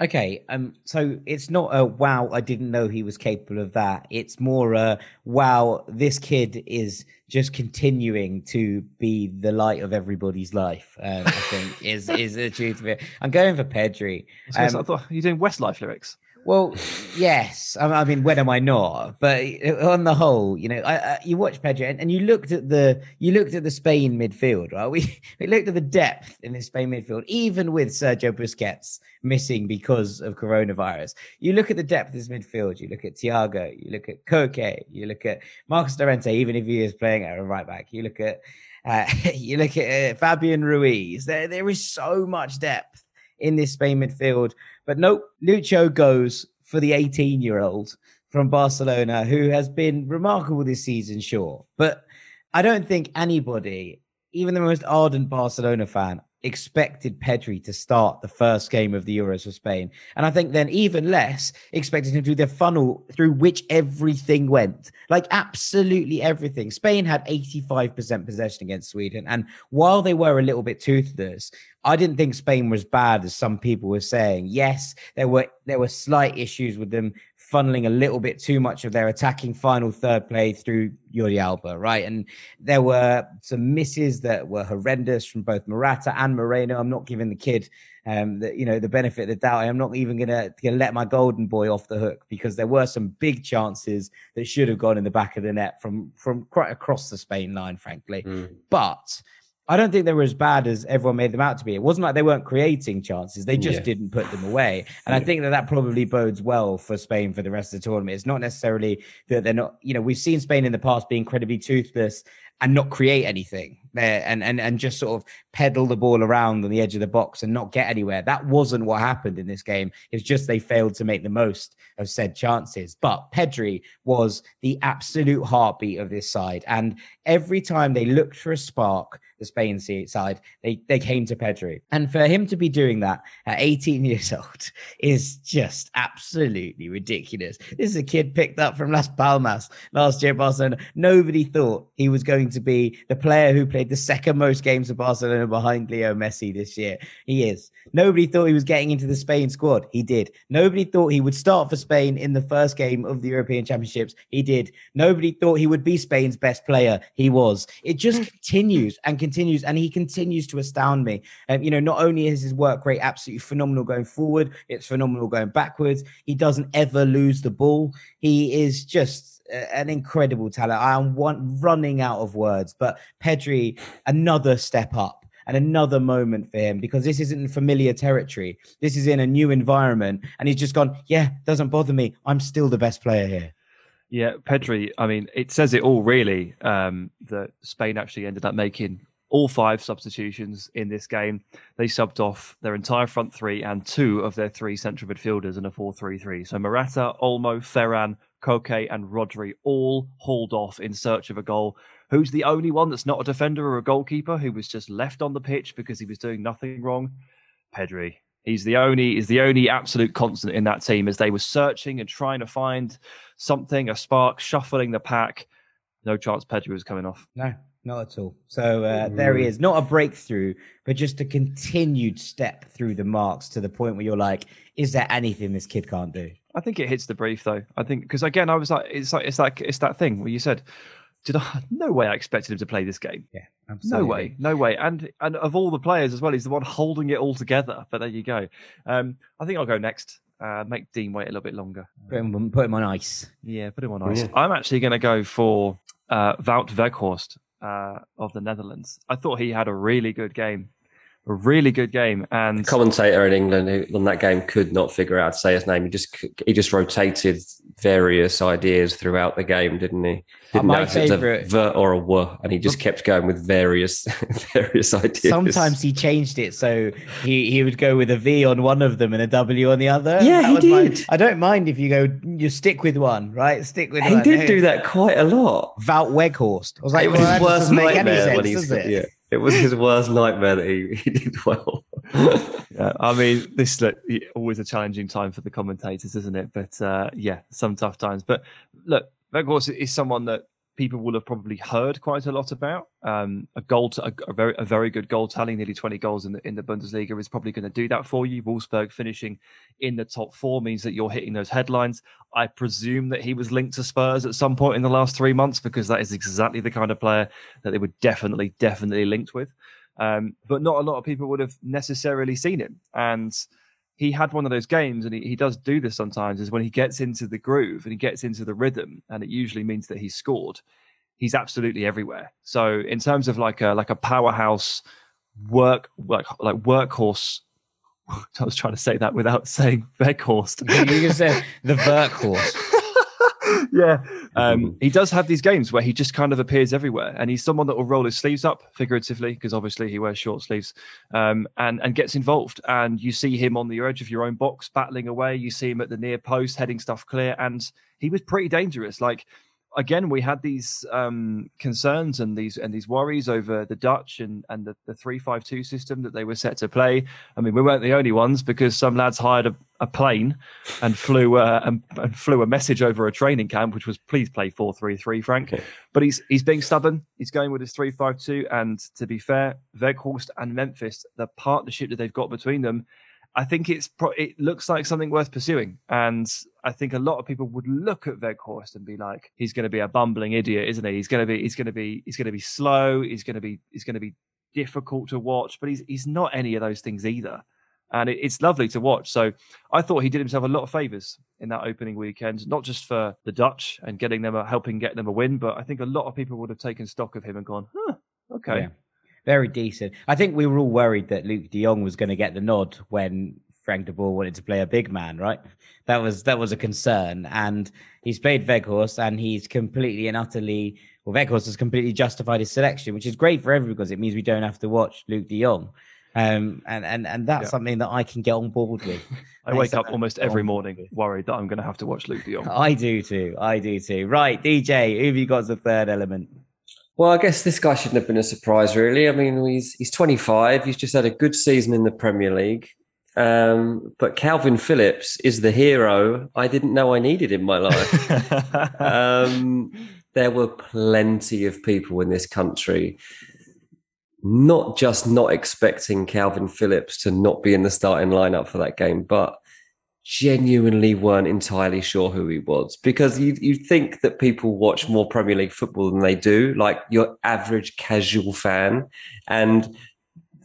Okay, um, so it's not a wow, I didn't know he was capable of that. It's more a wow, this kid is just continuing to be the light of everybody's life. Um, I think is is the truth of it. I'm going for Pedri. Um, I thought you're doing Westlife lyrics. Well, yes. I mean, when am I not? But on the whole, you know, I, I, you watch Pedri and, and you looked at the you looked at the Spain midfield, right? We we looked at the depth in the Spain midfield, even with Sergio Busquets missing because of coronavirus. You look at the depth of this midfield. You look at Thiago. You look at Koke. You look at Marcos Llorente, even if he is playing at a right back. You look at uh, you look at uh, Fabian Ruiz. There there is so much depth in this Spain midfield. But nope, Lucho goes for the 18 year old from Barcelona who has been remarkable this season, sure. But I don't think anybody, even the most ardent Barcelona fan, expected Pedri to start the first game of the Euros for Spain. And I think then even less expected him to do the funnel through which everything went. Like absolutely everything. Spain had 85% possession against Sweden. And while they were a little bit toothless, I didn't think Spain was bad as some people were saying. Yes, there were there were slight issues with them funneling a little bit too much of their attacking final third play through Jordi Alba, right? And there were some misses that were horrendous from both Morata and Moreno. I'm not giving the kid um the, you know the benefit of the doubt. I'm not even gonna, gonna let my golden boy off the hook because there were some big chances that should have gone in the back of the net from from quite across the Spain line, frankly. Mm. But I don't think they were as bad as everyone made them out to be. It wasn't like they weren't creating chances; they just Yeah. didn't put them away. And I think that that probably bodes well for Spain for the rest of the tournament. It's not necessarily that they're not. You know, we've seen Spain in the past be incredibly toothless and not create anything there, and and and just sort of pedal the ball around on the edge of the box and not get anywhere. That wasn't what happened in this game. It's just they failed to make the most of said chances. But Pedri was the absolute heartbeat of this side, and every time they looked for a spark, the Spain side, they they came to Pedri, and for him to be doing that at 18 years old is just absolutely ridiculous. This is a kid picked up from Las Palmas last year at Barcelona. Nobody thought he was going to be the player who played the second most games for Barcelona behind Leo Messi this year. He is. Nobody thought he was getting into the Spain squad. He did. Nobody thought he would start for Spain in the first game of the European Championships. He did. Nobody thought he would be Spain's best player. He was. It just hmm. continues and continues, and he continues to astound me. Um, you know, not only is his work rate absolutely phenomenal going forward, it's phenomenal going backwards. He doesn't ever lose the ball. He is just an incredible talent. I am one running out of words, but Pedri, another step up and another moment for him because this isn't familiar territory. This is in a new environment, and he's just gone. Yeah, doesn't bother me. I'm still the best player here. Yeah, Pedri. I mean, it says it all really. Um, that Spain actually ended up making all five substitutions in this game. They subbed off their entire front three and two of their three central midfielders in a 4-3-3. So Morata, Olmo, Ferran, Koke, and Rodri all hauled off in search of a goal. Who's the only one that's not a defender or a goalkeeper who was just left on the pitch because he was doing nothing wrong? Pedri. He's the only is the only absolute constant in that team as they were searching and trying to find something, a spark, shuffling the pack. No chance Pedri was coming off. No, not at all. So uh, there he is. Not a breakthrough, but just a continued step through the marks to the point where you're like, is there anything this kid can't do? I think it hits the brief though. I think because again, I was like, it's like it's like it's that thing where you said, "Did I? No way I expected him to play this game. Yeah, absolutely. No way, no way." And and of all the players as well, he's the one holding it all together. But there you go. Um, I think I'll go next. Uh, make Dean wait a little bit longer. Put him, on- put him on ice. Yeah, put him on ice. Yeah. I'm actually going to go for uh, Wout Weghorst uh, of the Netherlands. I thought he had a really good game, a really good game, and commentator in England on that game could not figure out how to say his name. He just he just rotated various ideas throughout the game, didn't he? Uh, didn't my know if it was a favourite- v or a w, and he just kept going with various various ideas. Sometimes he changed it so he, he would go with a V on one of them and a W on the other. Yeah, That he was my- did. I don't mind if you go, you stick with one, right? Stick with he one. did do that quite a lot. Vout Weghorst. I was like, it was well, his worst make any nightmare sense, when he does it? yeah. It was his worst nightmare that he, he did well. Yeah, I mean, this is always a challenging time for the commentators, isn't it? But uh, yeah, some tough times. But look, Weghorst is someone that people will have probably heard quite a lot about. Um, a goal, to, a, a, very a very good goal tally, nearly 20 goals in the in the Bundesliga is probably going to do that for you. Wolfsburg finishing in the top four means that you're hitting those headlines. I presume that he was linked to Spurs at some point in the last three months because that is exactly the kind of player that they were definitely definitely linked with. Um, but not a lot of people would have necessarily seen him and he had one of those games, and he, he does do this sometimes, is when he gets into the groove and he gets into the rhythm, and it usually means that he's scored. He's absolutely everywhere. So in terms of like a like a powerhouse work like like workhorse I was trying to say that without saying Weghorst. you can say the workhorse. yeah. Um, he does have these games where he just kind of appears everywhere, and he's someone that will roll his sleeves up figuratively because obviously he wears short sleeves, um, and and gets involved. And you see him on the edge of your own box battling away. You see him at the near post heading stuff clear, and he was pretty dangerous. Like again, we had these um, concerns and these and these worries over the Dutch and and the, the three five two system that they were set to play. I mean, we weren't the only ones because some lads hired a, a plane and flew uh, and, and, flew a message over a training camp, which was please play four three three, Frank. Okay. But he's he's being stubborn. He's going with his three five two, and to be fair, Weghorst and Memphis, the partnership that they've got between them I think it's pro- it looks like something worth pursuing, and I think a lot of people would look at Weghorst and be like, he's going to be a bumbling idiot, isn't he? He's going to be he's going to be he's going to be slow. He's going to be he's going to be difficult to watch, but he's he's not any of those things either. And it, it's lovely to watch. So I thought he did himself a lot of favors in that opening weekend, not just for the Dutch and getting them a, helping get them a win, but I think a lot of people would have taken stock of him and gone, huh, okay. Yeah very decent. I think we were all worried that Luuk De Jong was going to get the nod when Frank de Boer wanted to play a big man, right? That was that was a concern, and he's played Weghorst, and he's completely and utterly well. Weghorst has completely justified his selection, which is great for everyone because it means we don't have to watch Luuk De Jong. Um, and and and that's yeah. something that I can get on board with. I wake up almost every morning worried that I'm going to have to watch Luuk De Jong. I do too. I do too. Right, DJ, who have you got as the third element? Well, I guess this guy shouldn't have been a surprise, really. I mean, he's he's 25. He's just had a good season in the Premier League. Um, but Kalvin Phillips is the hero I didn't know I needed in my life. um, there were plenty of people in this country not just not expecting Kalvin Phillips to not be in the starting lineup for that game, but genuinely weren't entirely sure who he was because you you think that people watch more Premier League football than they do, like your average casual fan, and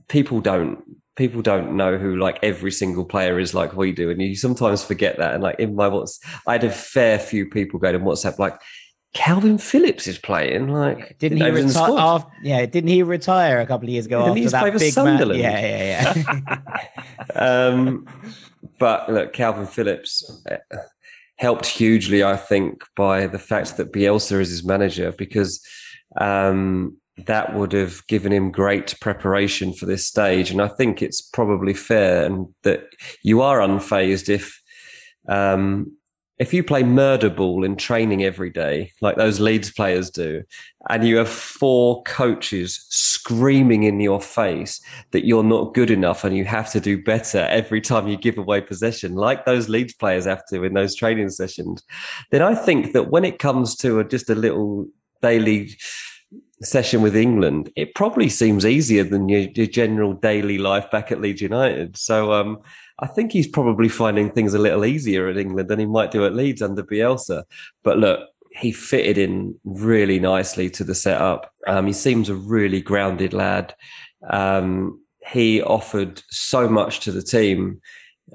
people don't. People don't know who like every single player is like we do, and you sometimes forget that. And like in my what's, I had a fair few people go to WhatsApp like, Kalvin Phillips is playing. Like, didn't he retire? Yeah, didn't he retire a couple of years ago? Didn't after that big Sunderland? Man? Yeah, yeah, yeah. um, but look, Kalvin Phillips uh, helped hugely, I think, by the fact that Bielsa is his manager because um, that would have given him great preparation for this stage. And I think it's probably fair and that you are unfazed if um, if you play murder ball in training every day, like those Leeds players do, and you have four coaches screaming in your face that you're not good enough and you have to do better every time you give away possession, like those Leeds players have to in those training sessions, then I think that when it comes to a, just a little daily session with England, it probably seems easier than your, your general daily life back at Leeds United. So, um, I think he's probably finding things a little easier at England than he might do at Leeds under Bielsa. But look, he fitted in really nicely to the setup. Um, he seems a really grounded lad. Um, he offered so much to the team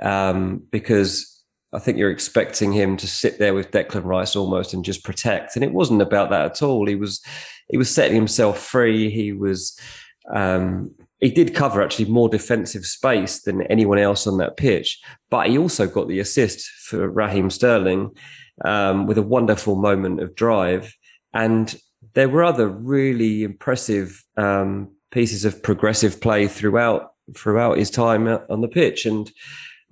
um, because I think you're expecting him to sit there with Declan Rice almost and just protect, and it wasn't about that at all. He was he was setting himself free. He was um, he did cover actually more defensive space than anyone else on that pitch, but he also got the assist for Raheem Sterling um, with a wonderful moment of drive. And there were other really impressive um, pieces of progressive play throughout throughout his time on the pitch. And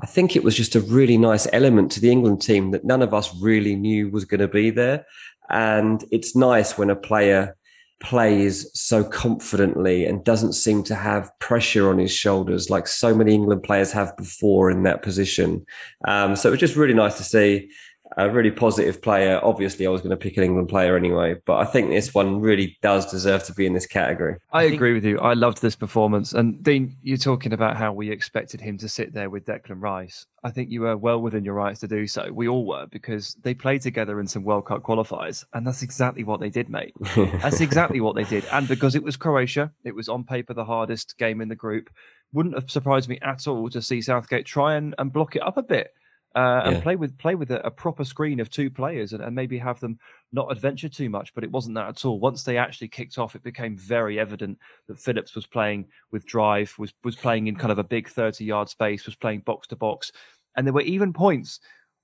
I think it was just a really nice element to the England team that none of us really knew was going to be there. And it's nice when a player plays so confidently and doesn't seem to have pressure on his shoulders like so many England players have before in that position. Um, so it was just really nice to see. A really positive player. Obviously, I was going to pick an England player anyway, but I think this one really does deserve to be in this category. I, agree with you. I loved this performance. And Dean, you're talking about how we expected him to sit there with Declan Rice. I think you were well within your rights to do so. We all were because they played together in some World Cup qualifiers, and that's exactly what they did, mate. that's exactly what they did. And because it was Croatia, it was on paper the hardest game in the group. Wouldn't have surprised me at all to see Southgate try and, and block it up a bit uh, and Yeah. play with play with a, a proper screen of two players and, and maybe have them not adventure too much. But it wasn't that at all. Once they actually kicked off, it became very evident that Phillips was playing with drive, was was playing in kind of a big thirty yard space, was playing box to box, and there were even points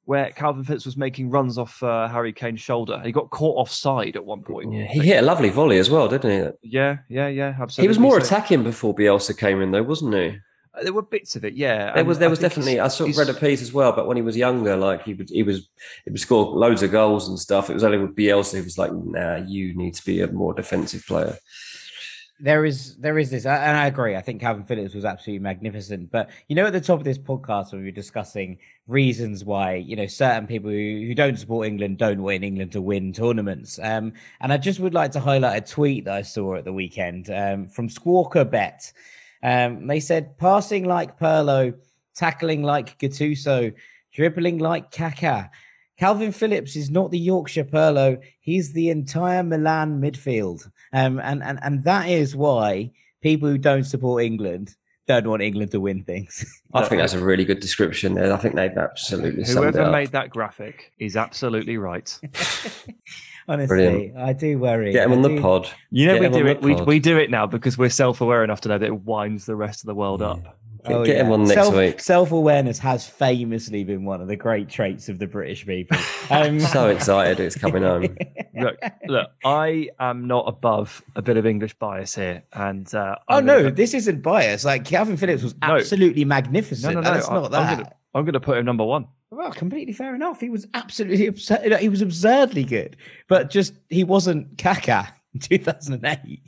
where Kalvin Phillips was making runs off uh, Harry Kane's shoulder. He got caught offside at one point. Yeah, he hit a lovely volley as well, didn't he? Yeah, yeah, yeah, absolutely. He was more So- attacking before Bielsa came in, though, wasn't he? Uh, There were bits of it, yeah. There was there I was definitely I sort of he's- read a piece as well, but when he was younger, like he would he was he would score loads of goals and stuff. It was only with Bielsa who was like, nah, you need to be a more defensive player. there is there is this, and I agree. I think Kalvin Phillips was absolutely magnificent. But you know, at the top of this podcast, when we were discussing reasons why you know certain people who, who don't support England don't want England to win tournaments, um, and I just would like to highlight a tweet that I saw at the weekend um, from Squawka Bet. Um, they said passing like Pirlo, tackling like Gattuso, dribbling like Kaká. Kalvin Phillips is not the Yorkshire Pirlo. He's the entire Milan midfield. Um, and, and, and that is why people who don't support England don't want England to win things. I think that's a really good description there. I think they've absolutely summed it Whoever up. made that graphic is absolutely right. Honestly, Brilliant. I do worry. Get him I on the pod. You know, Get we do it. We, pod. we do it now because we're self-aware enough to know that it winds the rest of the world up. Oh, Get him on next Self, week. Self-awareness has famously been one of the great traits of the British people. Um, I'm So excited it's coming home. Look, look, I am not above a bit of English bias here, and uh, oh I'm no, gonna- this isn't bias. Like Kalvin Phillips was absolutely no, magnificent. no, and no. That's I- not I'm that. gonna, I'm gonna put him number one. Well, completely fair enough. He was absolutely absurd. He was absurdly good, but just he wasn't Kaká in 2008.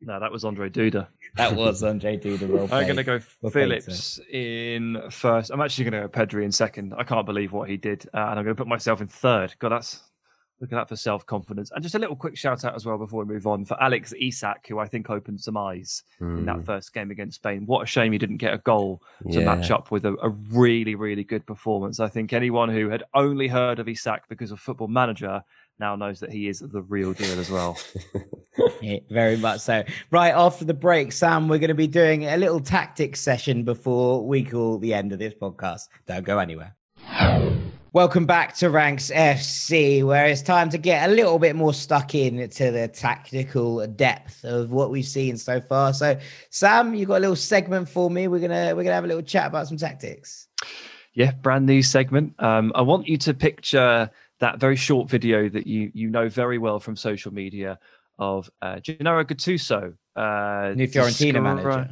No, that was Andre Duda. That was Andre Duda. Well I'm going to go Well Phillips in first. I'm actually going to go Pedri in second. I can't believe what he did, uh, and I'm going to put myself in third. God, that's look at that for self confidence. And just a little quick shout out as well before we move on for Alex Isak, who I think opened some eyes in that hmm. first game against Spain. What a shame he didn't get a goal to Yeah. match up with a, a really, really good performance. I think anyone who had only heard of Isak because of Football Manager now knows that he is the real deal as well. Yeah, very much so. Right after the break, Sam, we're going to be doing a little tactics session before we call the end of this podcast. Don't go anywhere. Welcome back to Ranks FC, where it's time to get a little bit more stuck in to the tactical depth of what we've seen so far. So, Sam, you got a little segment for me. We're gonna we're gonna have a little chat about some tactics. Yeah, brand new segment. Um, I want you to picture that very short video that you you know very well from social media of uh, Gennaro Gattuso, uh, New Fiorentina descri- manager.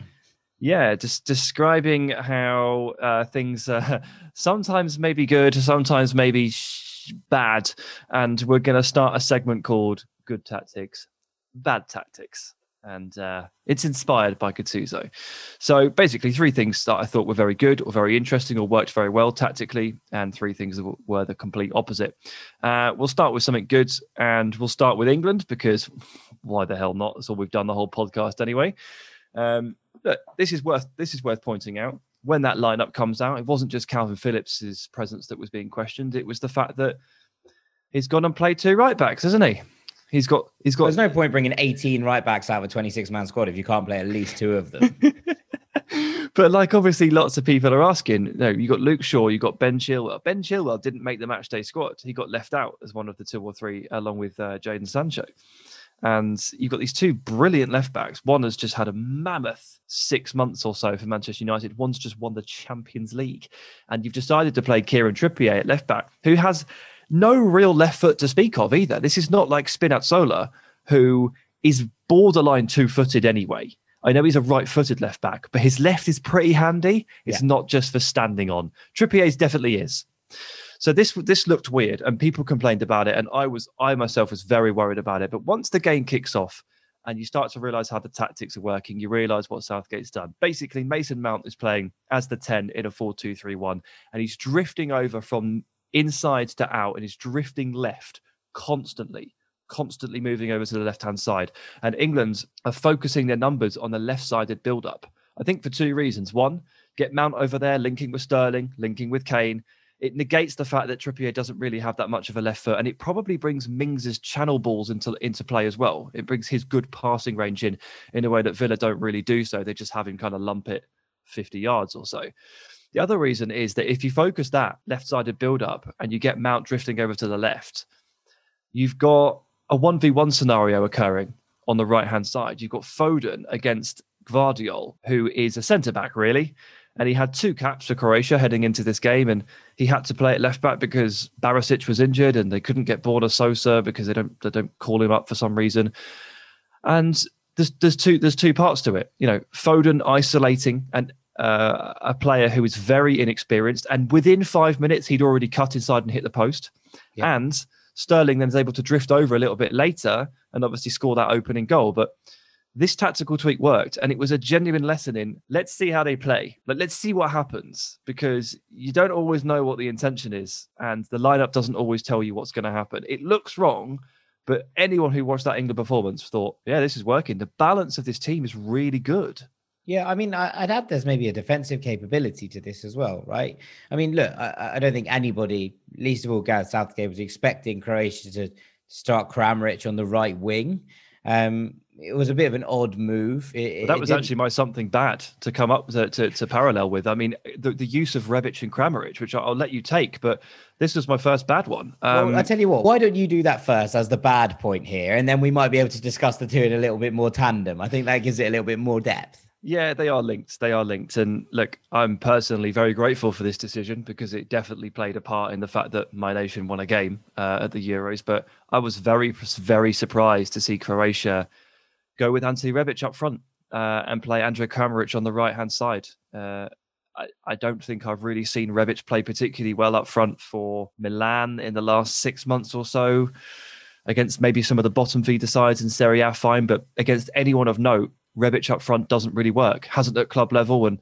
Yeah, just describing how uh, things uh, sometimes may be good, sometimes maybe sh- bad, and we're going to start a segment called "Good Tactics, Bad Tactics," and uh, it's inspired by Gattuso. So basically, three things that I thought were very good, or very interesting, or worked very well tactically, and three things that were the complete opposite. Uh, we'll start with something good, and we'll start with England because why the hell not? That's all we've done the whole podcast anyway. Um, look, this is worth this is worth pointing out. When that lineup comes out, it wasn't just Kalvin Phillips's presence that was being questioned. It was the fact that he's gone and played two right backs, hasn't he? He's got he's got There's no point bringing 18 right backs out of a 26 man squad if you can't play at least two of them. but like obviously lots of people are asking no you got luke shaw you got ben chilwell ben chilwell didn't make the match day squad he got left out as one of the two or three along with uh, jadon sancho and you've got these two brilliant left backs one has just had a mammoth six months or so for manchester united one's just won the champions league and you've decided to play kieran trippier at left back who has no real left foot to speak of either this is not like spinazzola who is borderline two-footed anyway I know he's a right-footed left back, but his left is pretty handy. It's not just for standing on. Trippier's definitely is. So this this looked weird, and people complained about it, and I was I myself was very worried about it. But once the game kicks off, and you start to realize how the tactics are working, you realize what Southgate's done. Basically, Mason Mount is playing as the ten in a four-two-three-one, and he's drifting over from inside to out and he's drifting left constantly constantly moving over to the left hand side. And England are focusing their numbers on the left sided build up. I think for two reasons. One, get Mount over there, linking with Sterling, linking with Kane. It negates the fact that Trippier doesn't really have that much of a left foot, and it probably brings Mings's channel balls into into play as well. It brings his good passing range in in a way that Villa don't really do so. They just have him kind of lump it 50 yards or so. The other reason is that if you focus that left-sided build-up and you get Mount drifting over to the left, you've got a 1v1 scenario occurring on the right hand side. You've got Foden against Gvardiol, who is a centre back, really. And he had two caps for Croatia heading into this game, and he had to play at left back because Barisic was injured, and they couldn't get Borna Sosa because they don't they don't call him up for some reason. And there's there's two there's two parts to it. You know, Foden isolating and uh, a player who is very inexperienced, and within five minutes he'd already cut inside and hit the post, yeah. and Sterling then is able to drift over a little bit later and obviously score that opening goal. But this tactical tweak worked and it was a genuine lesson in let's see how they play. Like let's see what happens because you don't always know what the intention is and the lineup doesn't always tell you what's going to happen. It looks wrong, but anyone who watched that England performance thought, yeah, this is working. The balance of this team is really good. Yeah, I mean, I, would add there's maybe a defensive capability to this as well, right? I mean, look, I, I don't think anybody, least of all Gareth Southgate, was expecting Croatia to start Kramaric on the right wing. Um, it was a bit of an odd move. It, well, that was actually my something bad to come up to, to, to parallel with. I mean, the, the use of Rebic and Kramaric, which I'll, I'll, let you take, but this was my first bad one. Um, well, I tell you what, why don't you do that first as the bad point here, and then we might be able to discuss the two in a little bit more tandem. I think that gives it a little bit more depth. Yeah, they are linked. They are linked. And look, I'm personally very grateful for this decision because it definitely played a part in the fact that my nation won a game uh, at the Euros. But I was very, very surprised to see Croatia go with Ante Rebic up front uh, and play Andre Kramaric on the right hand side. Uh, I, I, don't think I've really seen Rebic play particularly well up front for Milan in the last six months or so. Against maybe some of the bottom feeder sides in Serie A, fine, but against anyone of note, Rebic up front doesn't really work, hasn't at club level, and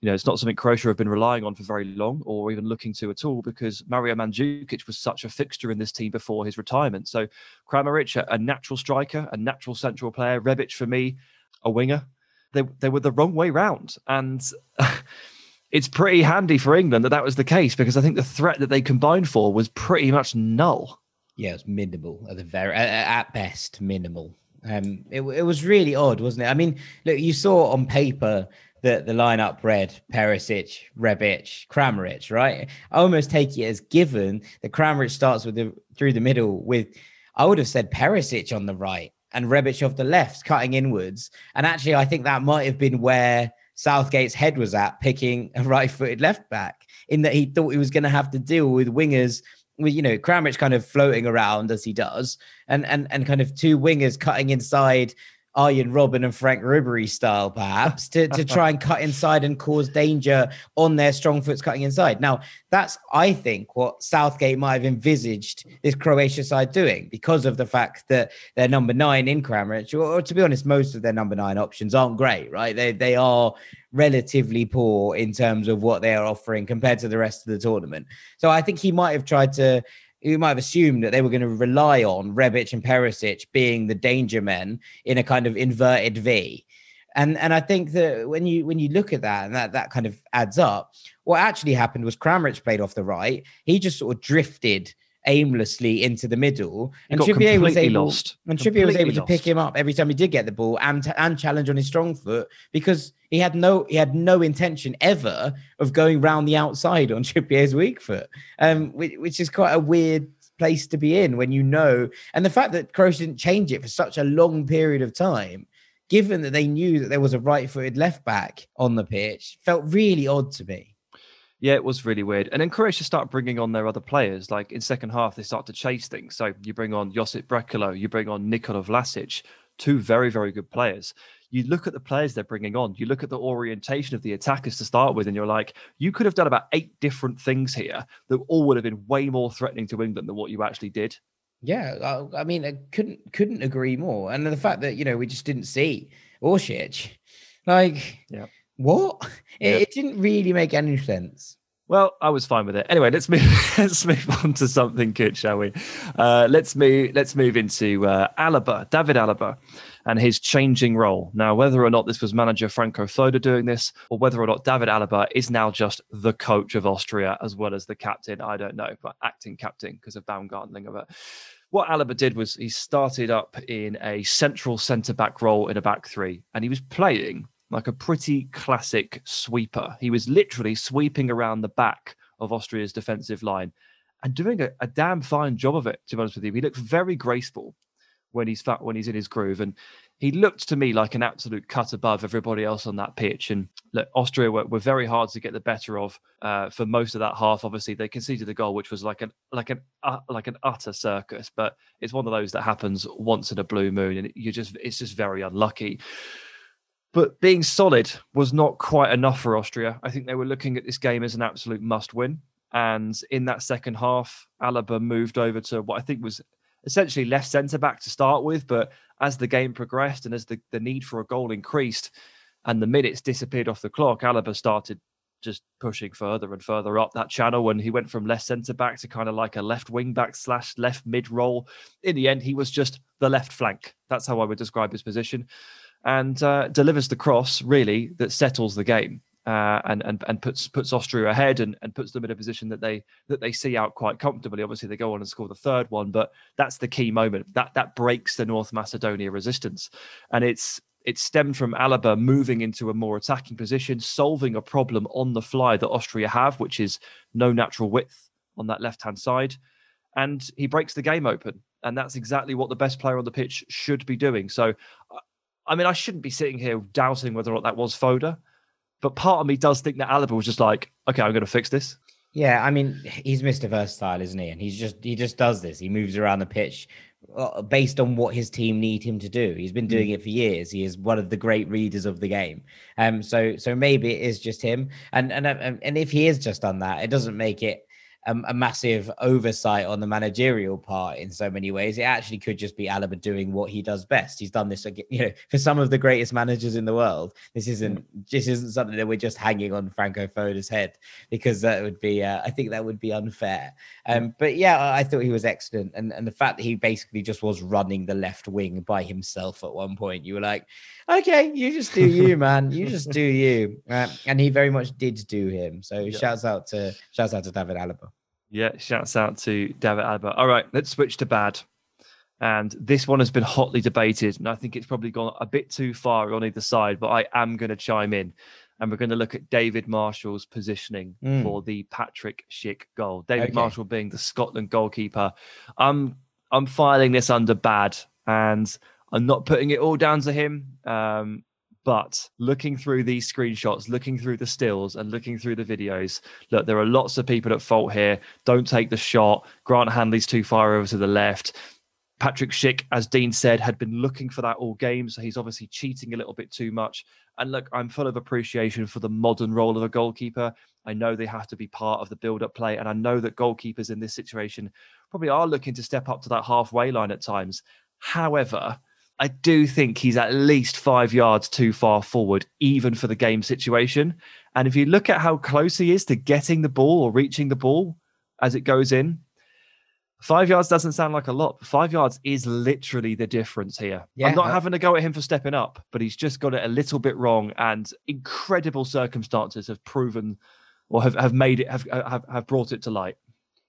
you know it's not something Croatia have been relying on for very long, or even looking to at all, because Mario Mandzukic was such a fixture in this team before his retirement. So Kramaric, a natural striker, a natural central player. Rebic for me, a winger. They they were the wrong way round, and. it's pretty handy for England that that was the case because I think the threat that they combined for was pretty much null. Yeah, it's minimal at the very at best minimal. Um, it, it was really odd, wasn't it? I mean, look, you saw on paper that the lineup read Perisic, Rebic, Kramaric, right? I almost take it as given that Kramaric starts with the through the middle with, I would have said Perisic on the right and Rebic off the left, cutting inwards. And actually, I think that might have been where Southgate's head was at, picking a right-footed left back, in that he thought he was going to have to deal with wingers with you know Kramaric kind of floating around as he does, and and and kind of two wingers cutting inside Arjen Robben and Frank Ribery style, perhaps, to, to try and cut inside and cause danger on their strong foots cutting inside. Now, that's, I think, what Southgate might have envisaged this Croatia side doing because of the fact that they're number nine in Kramaric, or, or to be honest, most of their number nine options aren't great, right? They, they are relatively poor in terms of what they are offering compared to the rest of the tournament. So I think he might have tried to you might have assumed that they were going to rely on Rebic and Perisic being the danger men in a kind of inverted V. And and I think that when you when you look at that and that that kind of adds up, what actually happened was Kramaric played off the right. He just sort of drifted aimlessly into the middle, and Trippier was able lost. and Trippier was able to pick him up every time he did get the ball and and challenge on his strong foot because he had no he had no intention ever of going round the outside on Trippier's weak foot, um, which, which is quite a weird place to be in when you know, and the fact that Croatia didn't change it for such a long period of time. Given that they knew that there was a right-footed left back on the pitch, felt really odd to me. Yeah, it was really weird. And then Croatia start bringing on their other players. Like in second half, they start to chase things. So you bring on Josip Brekalo, you bring on Nikola Vlasic, two very, very good players. You look at the players they're bringing on, you look at the orientation of the attackers to start with, and you're like, you could have done about eight different things here that all would have been way more threatening to England than what you actually did. Yeah, I, mean, I couldn't couldn't agree more. And the fact that you know we just didn't see Orsic, like, yeah. What? It, it, didn't really make any sense. Well, I was fine with it. Anyway, let's move. Let's move on to something good, shall we? Uh, let's move. Let's move into uh, Alaba, David Alaba, and his changing role. Now, whether or not this was manager Franco Foda doing this, or whether or not David Alaba is now just the coach of Austria as well as the captain, I don't know, but acting captain because of Baumgartlinger. But what Alaba did was he started up in a central centre back role in a back three, and he was playing like a pretty classic sweeper. He was literally sweeping around the back of Austria's defensive line and doing a, a damn fine job of it, to be honest with you. He looks very graceful when he's fat, when he's in his groove. And he looked to me like an absolute cut above everybody else on that pitch. And look, Austria were, were very hard to get the better of uh, for most of that half. Obviously, they conceded the goal, which was like an like an uh, like an utter circus. But it's one of those that happens once in a blue moon, and you just it's just very unlucky. But being solid was not quite enough for Austria. I think they were looking at this game as an absolute must win. And in that second half, Alaba moved over to what I think was essentially left centre back to start with. But as the game progressed and as the, the need for a goal increased and the minutes disappeared off the clock, Alaba started just pushing further and further up that channel And he went from left centre back to kind of like a left wing back slash left mid role. In the end, he was just the left flank. That's how I would describe his position and uh, delivers the cross really that settles the game uh, and and and puts puts Austria ahead and, and puts them in a position that they that they see out quite comfortably. Obviously, they go on and score the third one, but that's the key moment that that breaks the North Macedonia resistance, and it's it stemmed from Alaba moving into a more attacking position, solving a problem on the fly that Austria have, which is no natural width on that left hand side, and he breaks the game open. And that's exactly what the best player on the pitch should be doing. So I mean, I shouldn't be sitting here doubting whether or not that was Foda, but part of me does think that Alaba was just like, okay, I'm going to fix this. Yeah, I mean, he's Mr. Versatile, isn't he? And he's just he just does this. He moves around the pitch uh, based on what his team need him to do. He's been hmm. doing it for years. He is one of the great readers of the game. Um, so so maybe it is just him. And and and if he has just done that, it doesn't make it a, a, massive oversight on the managerial part in so many ways. It actually could just be Alaba doing what he does best. He's done this, you know, for some of the greatest managers in the world. This isn't this isn't something that we're just hanging on Franco Foda's head because that would be, uh, I think that would be unfair. Um, but yeah, I thought he was excellent, and and the fact that he basically just was running the left wing by himself at one point, you were like, okay, you just do you, man. You just do you. Uh, and he very much did do him. So yeah. shouts out to shouts out to David Alaba. Yeah, shouts out to David Alaba. All right, let's switch to bad. And this one has been hotly debated, and I think it's probably gone a bit too far on either side, but I am going to chime in. And we're going to look at David Marshall's positioning mm. for the Patrick Schick goal. David okay. Marshall being the Scotland goalkeeper. I'm I'm filing this under bad, and I'm not putting it all down to him. Um, but looking through these screenshots, looking through the stills, and looking through the videos, look, there are lots of people at fault here. Don't take the shot. Grant Hanley's too far over to the left. Patrick Schick, as Dean said, had been looking for that all game, so he's obviously cheating a little bit too much. And look, I'm full of appreciation for the modern role of a goalkeeper. I know they have to be part of the build-up play, and I know that goalkeepers in this situation probably are looking to step up to that halfway line at times. However, I do think he's at least five yards too far forward, even for the game situation. And if you look at how close he is to getting the ball or reaching the ball as it goes in, five yards doesn't sound like a lot. Five yards is literally the difference here. Yeah, I'm not having to go at him for stepping up, but he's just got it a little bit wrong. And incredible circumstances have proven or have, have made it, have, have, have brought it to light.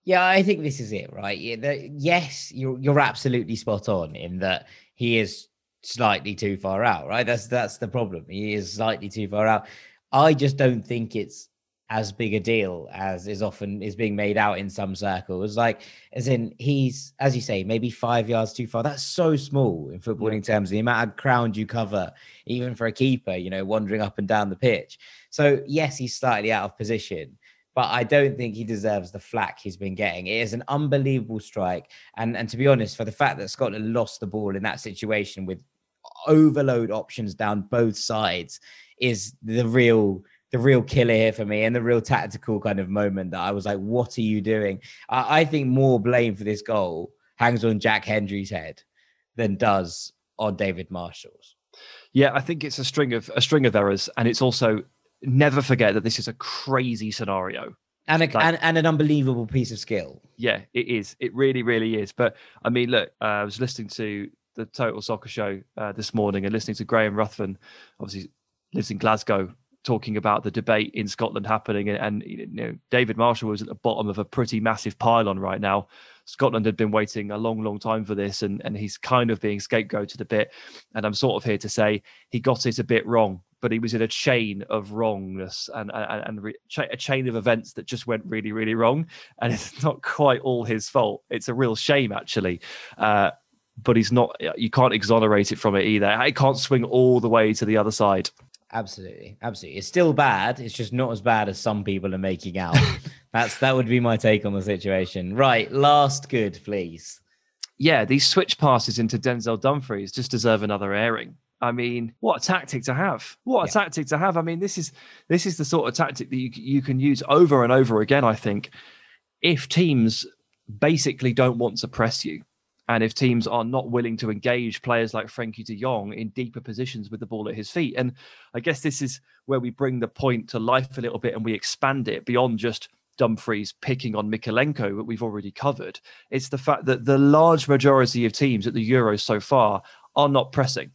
Yeah, I think this is it, right? Yeah, the, yes, you're you're absolutely spot on in that he is slightly too far out, right? That's that's the problem. He is slightly too far out. I just don't think it's as big a deal as is often is being made out in some circles. Like, as in, he's as you say, maybe five yards too far. That's so small in footballing yeah. terms. The amount of ground you cover, even for a keeper, you know, wandering up and down the pitch. So yes, he's slightly out of position, but I don't think he deserves the flack he's been getting. It is an unbelievable strike. And, and to be honest, for the fact that Scotland lost the ball in that situation with overload options down both sides is the real the real killer here for me and the real tactical kind of moment that I was like, what are you doing? I, I think more blame for this goal hangs on Jack Hendry's head than does on David Marshall's. Yeah, I think it's a string of a string of errors, and it's also never forget that this is a crazy scenario. and, a, Like- and and an unbelievable piece of skill. Yeah, it is. It really, really is. But I mean, look, uh, I was listening to the Total Soccer Show uh, this morning and listening to Graham Ruthven, obviously lives in Glasgow, talking about the debate in Scotland happening. And, and you know, David Marshall was at the bottom of a pretty massive pylon right now. Scotland had been waiting a long, long time for this, and, and he's kind of being scapegoated a bit. And I'm sort of here to say he got it a bit wrong, but he was in a chain of wrongness and and, and re- a chain of events that just went really, really wrong. And it's not quite all his fault. It's a real shame, actually. Uh, but he's not. You can't exonerate it from it either. It can't swing all the way to the other side. Absolutely, absolutely. It's still bad. It's just not as bad as some people are making out. That's that would be my take on the situation. Right, last good, please. yeah, these switch passes into Denzel Dumfries just deserve another airing. I mean, what a tactic to have! What a Yeah. tactic to have! I mean, this is this is the sort of tactic that you you can use over and over again. I think if teams basically don't want to press you, and if teams are not willing to engage players like Frenkie De Jong in deeper positions with the ball at his feet, and I guess this is where we bring the point to life a little bit and we expand it beyond just Dumfries picking on Mykolenko that we've already covered. It's the fact that the large majority of teams at the Euros so far are not pressing.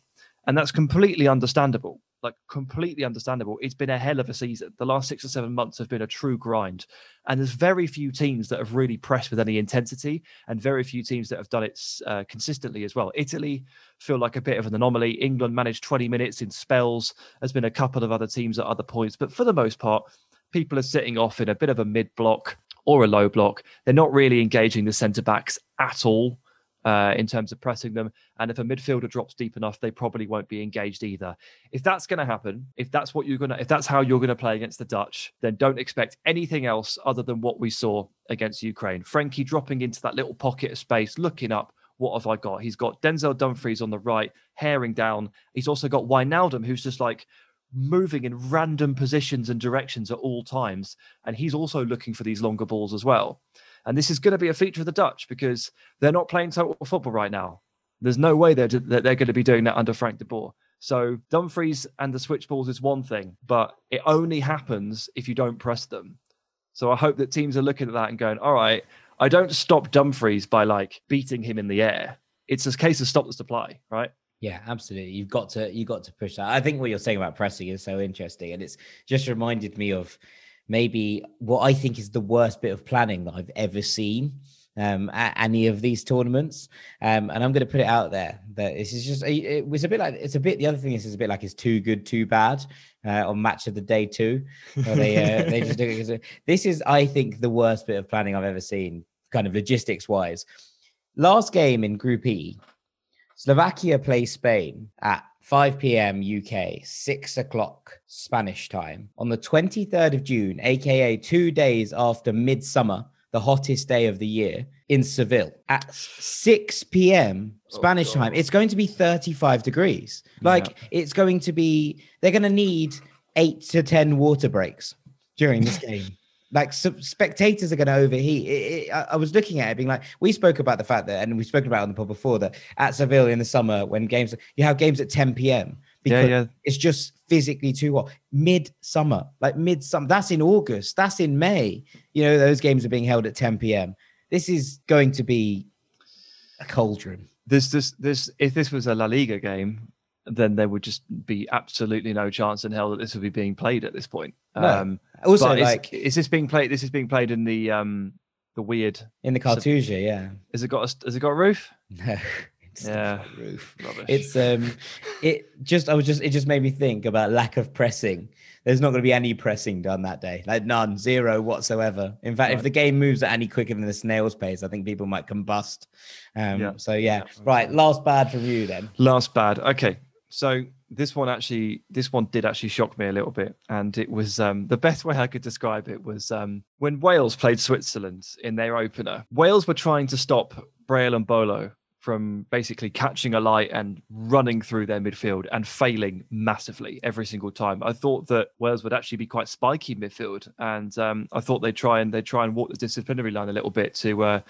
And that's completely understandable. Like, completely understandable. It's been a hell of a season. The last six or seven months have been a true grind. And there's very few teams that have really pressed with any intensity, and very few teams that have done it uh, consistently as well. Italy feel like a bit of an anomaly. England managed 20 minutes in spells. There's been a couple of other teams at other points. But for the most part, people are sitting off in a bit of a mid block or a low block. They're not really engaging the centre backs at all uh, in terms of pressing them. And if a midfielder drops deep enough, they probably won't be engaged either. If that's going to happen, if that's what you're going to, if that's how you're going to play against the Dutch, then don't expect anything else other than what we saw against Ukraine. Frenkie dropping into that little pocket of space, looking up. What have I got? He's got Denzel Dumfries on the right, herring down. He's also got Wijnaldum, who's just like moving in random positions and directions at all times. And he's also looking for these longer balls as well. And this is going to be a feature of the Dutch because they're not playing total football right now. There's no way they're, that they're going to be doing that under Frank de Boer. So Dumfries and the switch balls is one thing, but it only happens if you don't press them. So I hope that teams are looking at that and going, all right, I don't stop Dumfries by like beating him in the air. It's a case of stop the supply, right? Yeah, absolutely. You've got to you've got to push that. I think what you're saying about pressing is so interesting, and it's just reminded me of maybe what I think is the worst bit of planning that I've ever seen um, at any of these tournaments. Um, and I'm going to put it out there that this is just it was a bit like it's a bit. The other thing is it's a bit like it's too good, too bad uh, on match of the day too. They uh, they just do it 'cause this is I think the worst bit of planning I've ever seen, kind of logistics wise. Last game in Group E, Slovakia plays Spain at 5 p.m. UK, 6 o'clock Spanish time on the 23rd of June, aka two days after midsummer, the hottest day of the year in Seville at 6 p.m. Oh, Spanish time. It's going to be 35 degrees. Like it's going to be, they're going to need eight to 10 water breaks during this game. Like so spectators are going to overheat. It, it, I, I was looking at it, being like, we spoke about the fact that, and we've spoken about it on the pod before that at Seville in the summer when games you have games at 10 p.m. because yeah. it's just physically too hot. Midsummer, like midsummer. That's in August. That's in May. You know those games are being held at 10 p.m. This is going to be a cauldron. This, this this if this was a La Liga game, then there would just be absolutely no chance in hell that this would be being played at this point. No. Um, Also, but is- like is, this being played? This is being played in the um the weird. in the Cartuja, yeah. Has it got a, has it got a roof? No, it's Yeah. roof. Rubbish. It's um, it just I was just it just made me think about lack of pressing. There's not going to be any pressing done that day, like none, zero whatsoever. In fact, if the game moves at any quicker than the snail's pace, I think people might combust. Um, Yeah. So yeah, Yeah. right. Last bad from you then. Last bad. Okay. So this one actually, this one did actually shock me a little bit, and it was um, the best way I could describe it was um, when Wales played Switzerland in their opener. Wales were trying to stop Breel Embolo from basically catching a light and running through their midfield and failing massively every single time. I thought that Wales would actually be quite spiky midfield, and um, I thought they'd try and they'd try and walk the disciplinary line a little bit to. Uh,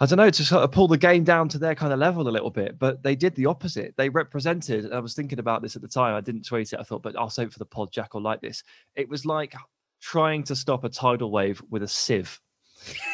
I don't know, to sort of pull the game down to their kind of level a little bit, but they did the opposite. They represented, and I was thinking about this at the time, I didn't tweet it, I thought, but I'll save it for the pod, Jack will like this. It was like trying to stop a tidal wave with a sieve.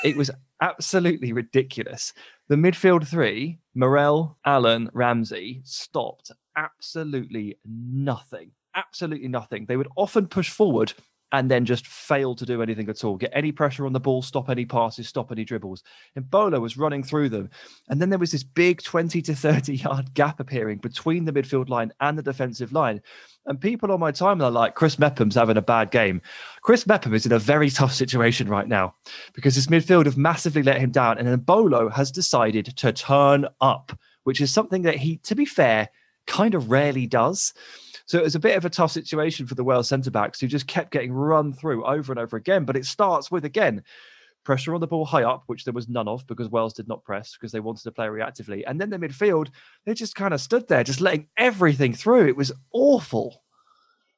It was absolutely ridiculous. The midfield three, Morrell, Allen, Ramsey, stopped absolutely nothing. Absolutely nothing. They would often push forward and then just fail to do anything at all. Get any pressure on the ball, stop any passes, stop any dribbles. And Embolo was running through them. And then there was this big 20 to 30 yard gap appearing between the midfield line and the defensive line. And people on my timeline are like, Chris Mepham's having a bad game. Chris Mepham is in a very tough situation right now because his midfield have massively let him down. And then Embolo has decided to turn up, which is something that he, to be fair, kind of rarely does. So it was a bit of a tough situation for the Wales centre backs who just kept getting run through over and over again. But it starts with, again, pressure on the ball high up, which there was none of because Wales did not press because they wanted to play reactively. And then the midfield, they just kind of stood there, just letting everything through. It was awful.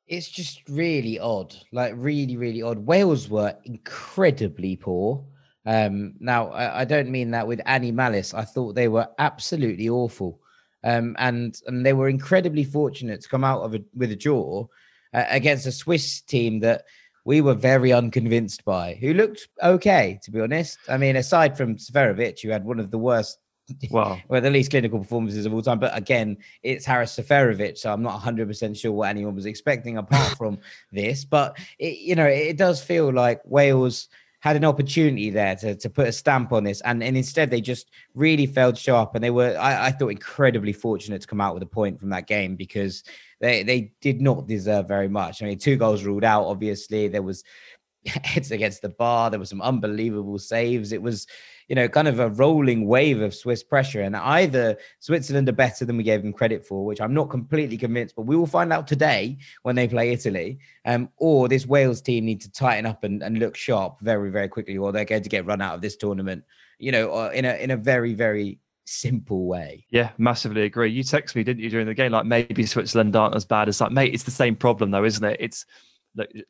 It's just really odd, like really, really odd. Wales were incredibly poor. Um, now, I, I don't mean that with any malice. I thought they were absolutely awful. Um, and and they were incredibly fortunate to come out of it with a draw uh, against a Swiss team that we were very unconvinced by, who looked okay, to be honest. I mean, aside from Seferovic, who had one of the worst, well, well, the least clinical performances of all time. But again, it's Haris Seferovic, so I'm not 100 percent sure what anyone was expecting apart from this. But it, you know, it does feel like Wales had an opportunity there to, to put a stamp on this, and, and instead they just really failed to show up. And they were, I, I thought, incredibly fortunate to come out with a point from that game because they they did not deserve very much. I mean, two goals ruled out. Obviously, there was heads against the bar. There were some unbelievable saves. It was you know, kind of a rolling wave of Swiss pressure. And either Switzerland are better than we gave them credit for, which I'm not completely convinced, but we will find out today when they play Italy. Um, or this Wales team need to tighten up and, and look sharp very, very quickly, or they're going to get run out of this tournament, you know, uh, in a in a very, very simple way. Yeah, massively agree. You text me, didn't you, during the game? Like maybe Switzerland aren't as bad as that. Mate, it's the same problem though, isn't it? It's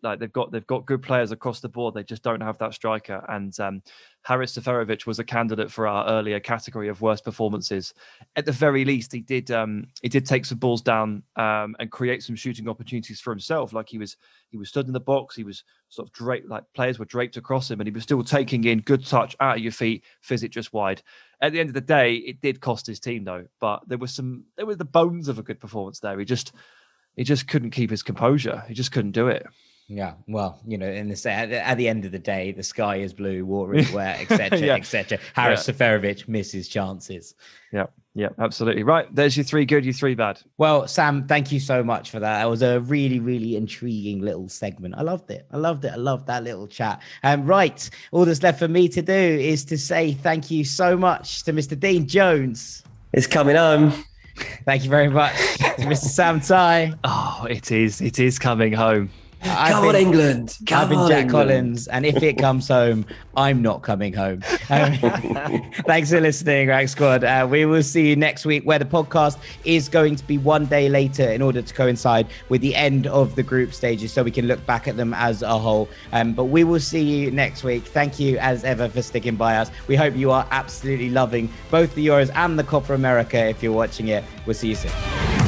like they've got they've got good players across the board. They just don't have that striker. And um, Haris Seferovic was a candidate for our earlier category of worst performances. At the very least, he did um, he did take some balls down um, and create some shooting opportunities for himself. Like he was he was stood in the box. He was sort of draped like players were draped across him, and he was still taking in good touch out of your feet, it just wide. At the end of the day, it did cost his team though. But there was some there were the bones of a good performance there. He just he just couldn't keep his composure. He just couldn't do it. Yeah, well, you know, in the at, at the end of the day, the sky is blue, water is wet, etc., yeah. etc. Haris yeah. Seferovic misses chances. Yeah, yeah, absolutely. Right, there's your three good, your three bad. Well, Sam, thank you so much for that. That was a really, really intriguing little segment. I loved it. I loved it. I loved that little chat. And um, right, all that's left for me to do is to say thank you so much to Mr. Dean Jones. It's coming home. Thank you very much, Mr. Sam Tighe. Oh, it is. It is coming home. I've Come been, on, England. Come I've been on, Jack England. Collins, and if it comes home, I'm not coming home. Um, thanks for listening, Rank Squad. Uh, we will see you next week, where the podcast is going to be one day later in order to coincide with the end of the group stages, so we can look back at them as a whole. Um, but we will see you next week. Thank you, as ever, for sticking by us. We hope you are absolutely loving both the Euros and the Copa America if you're watching it. We'll see you soon.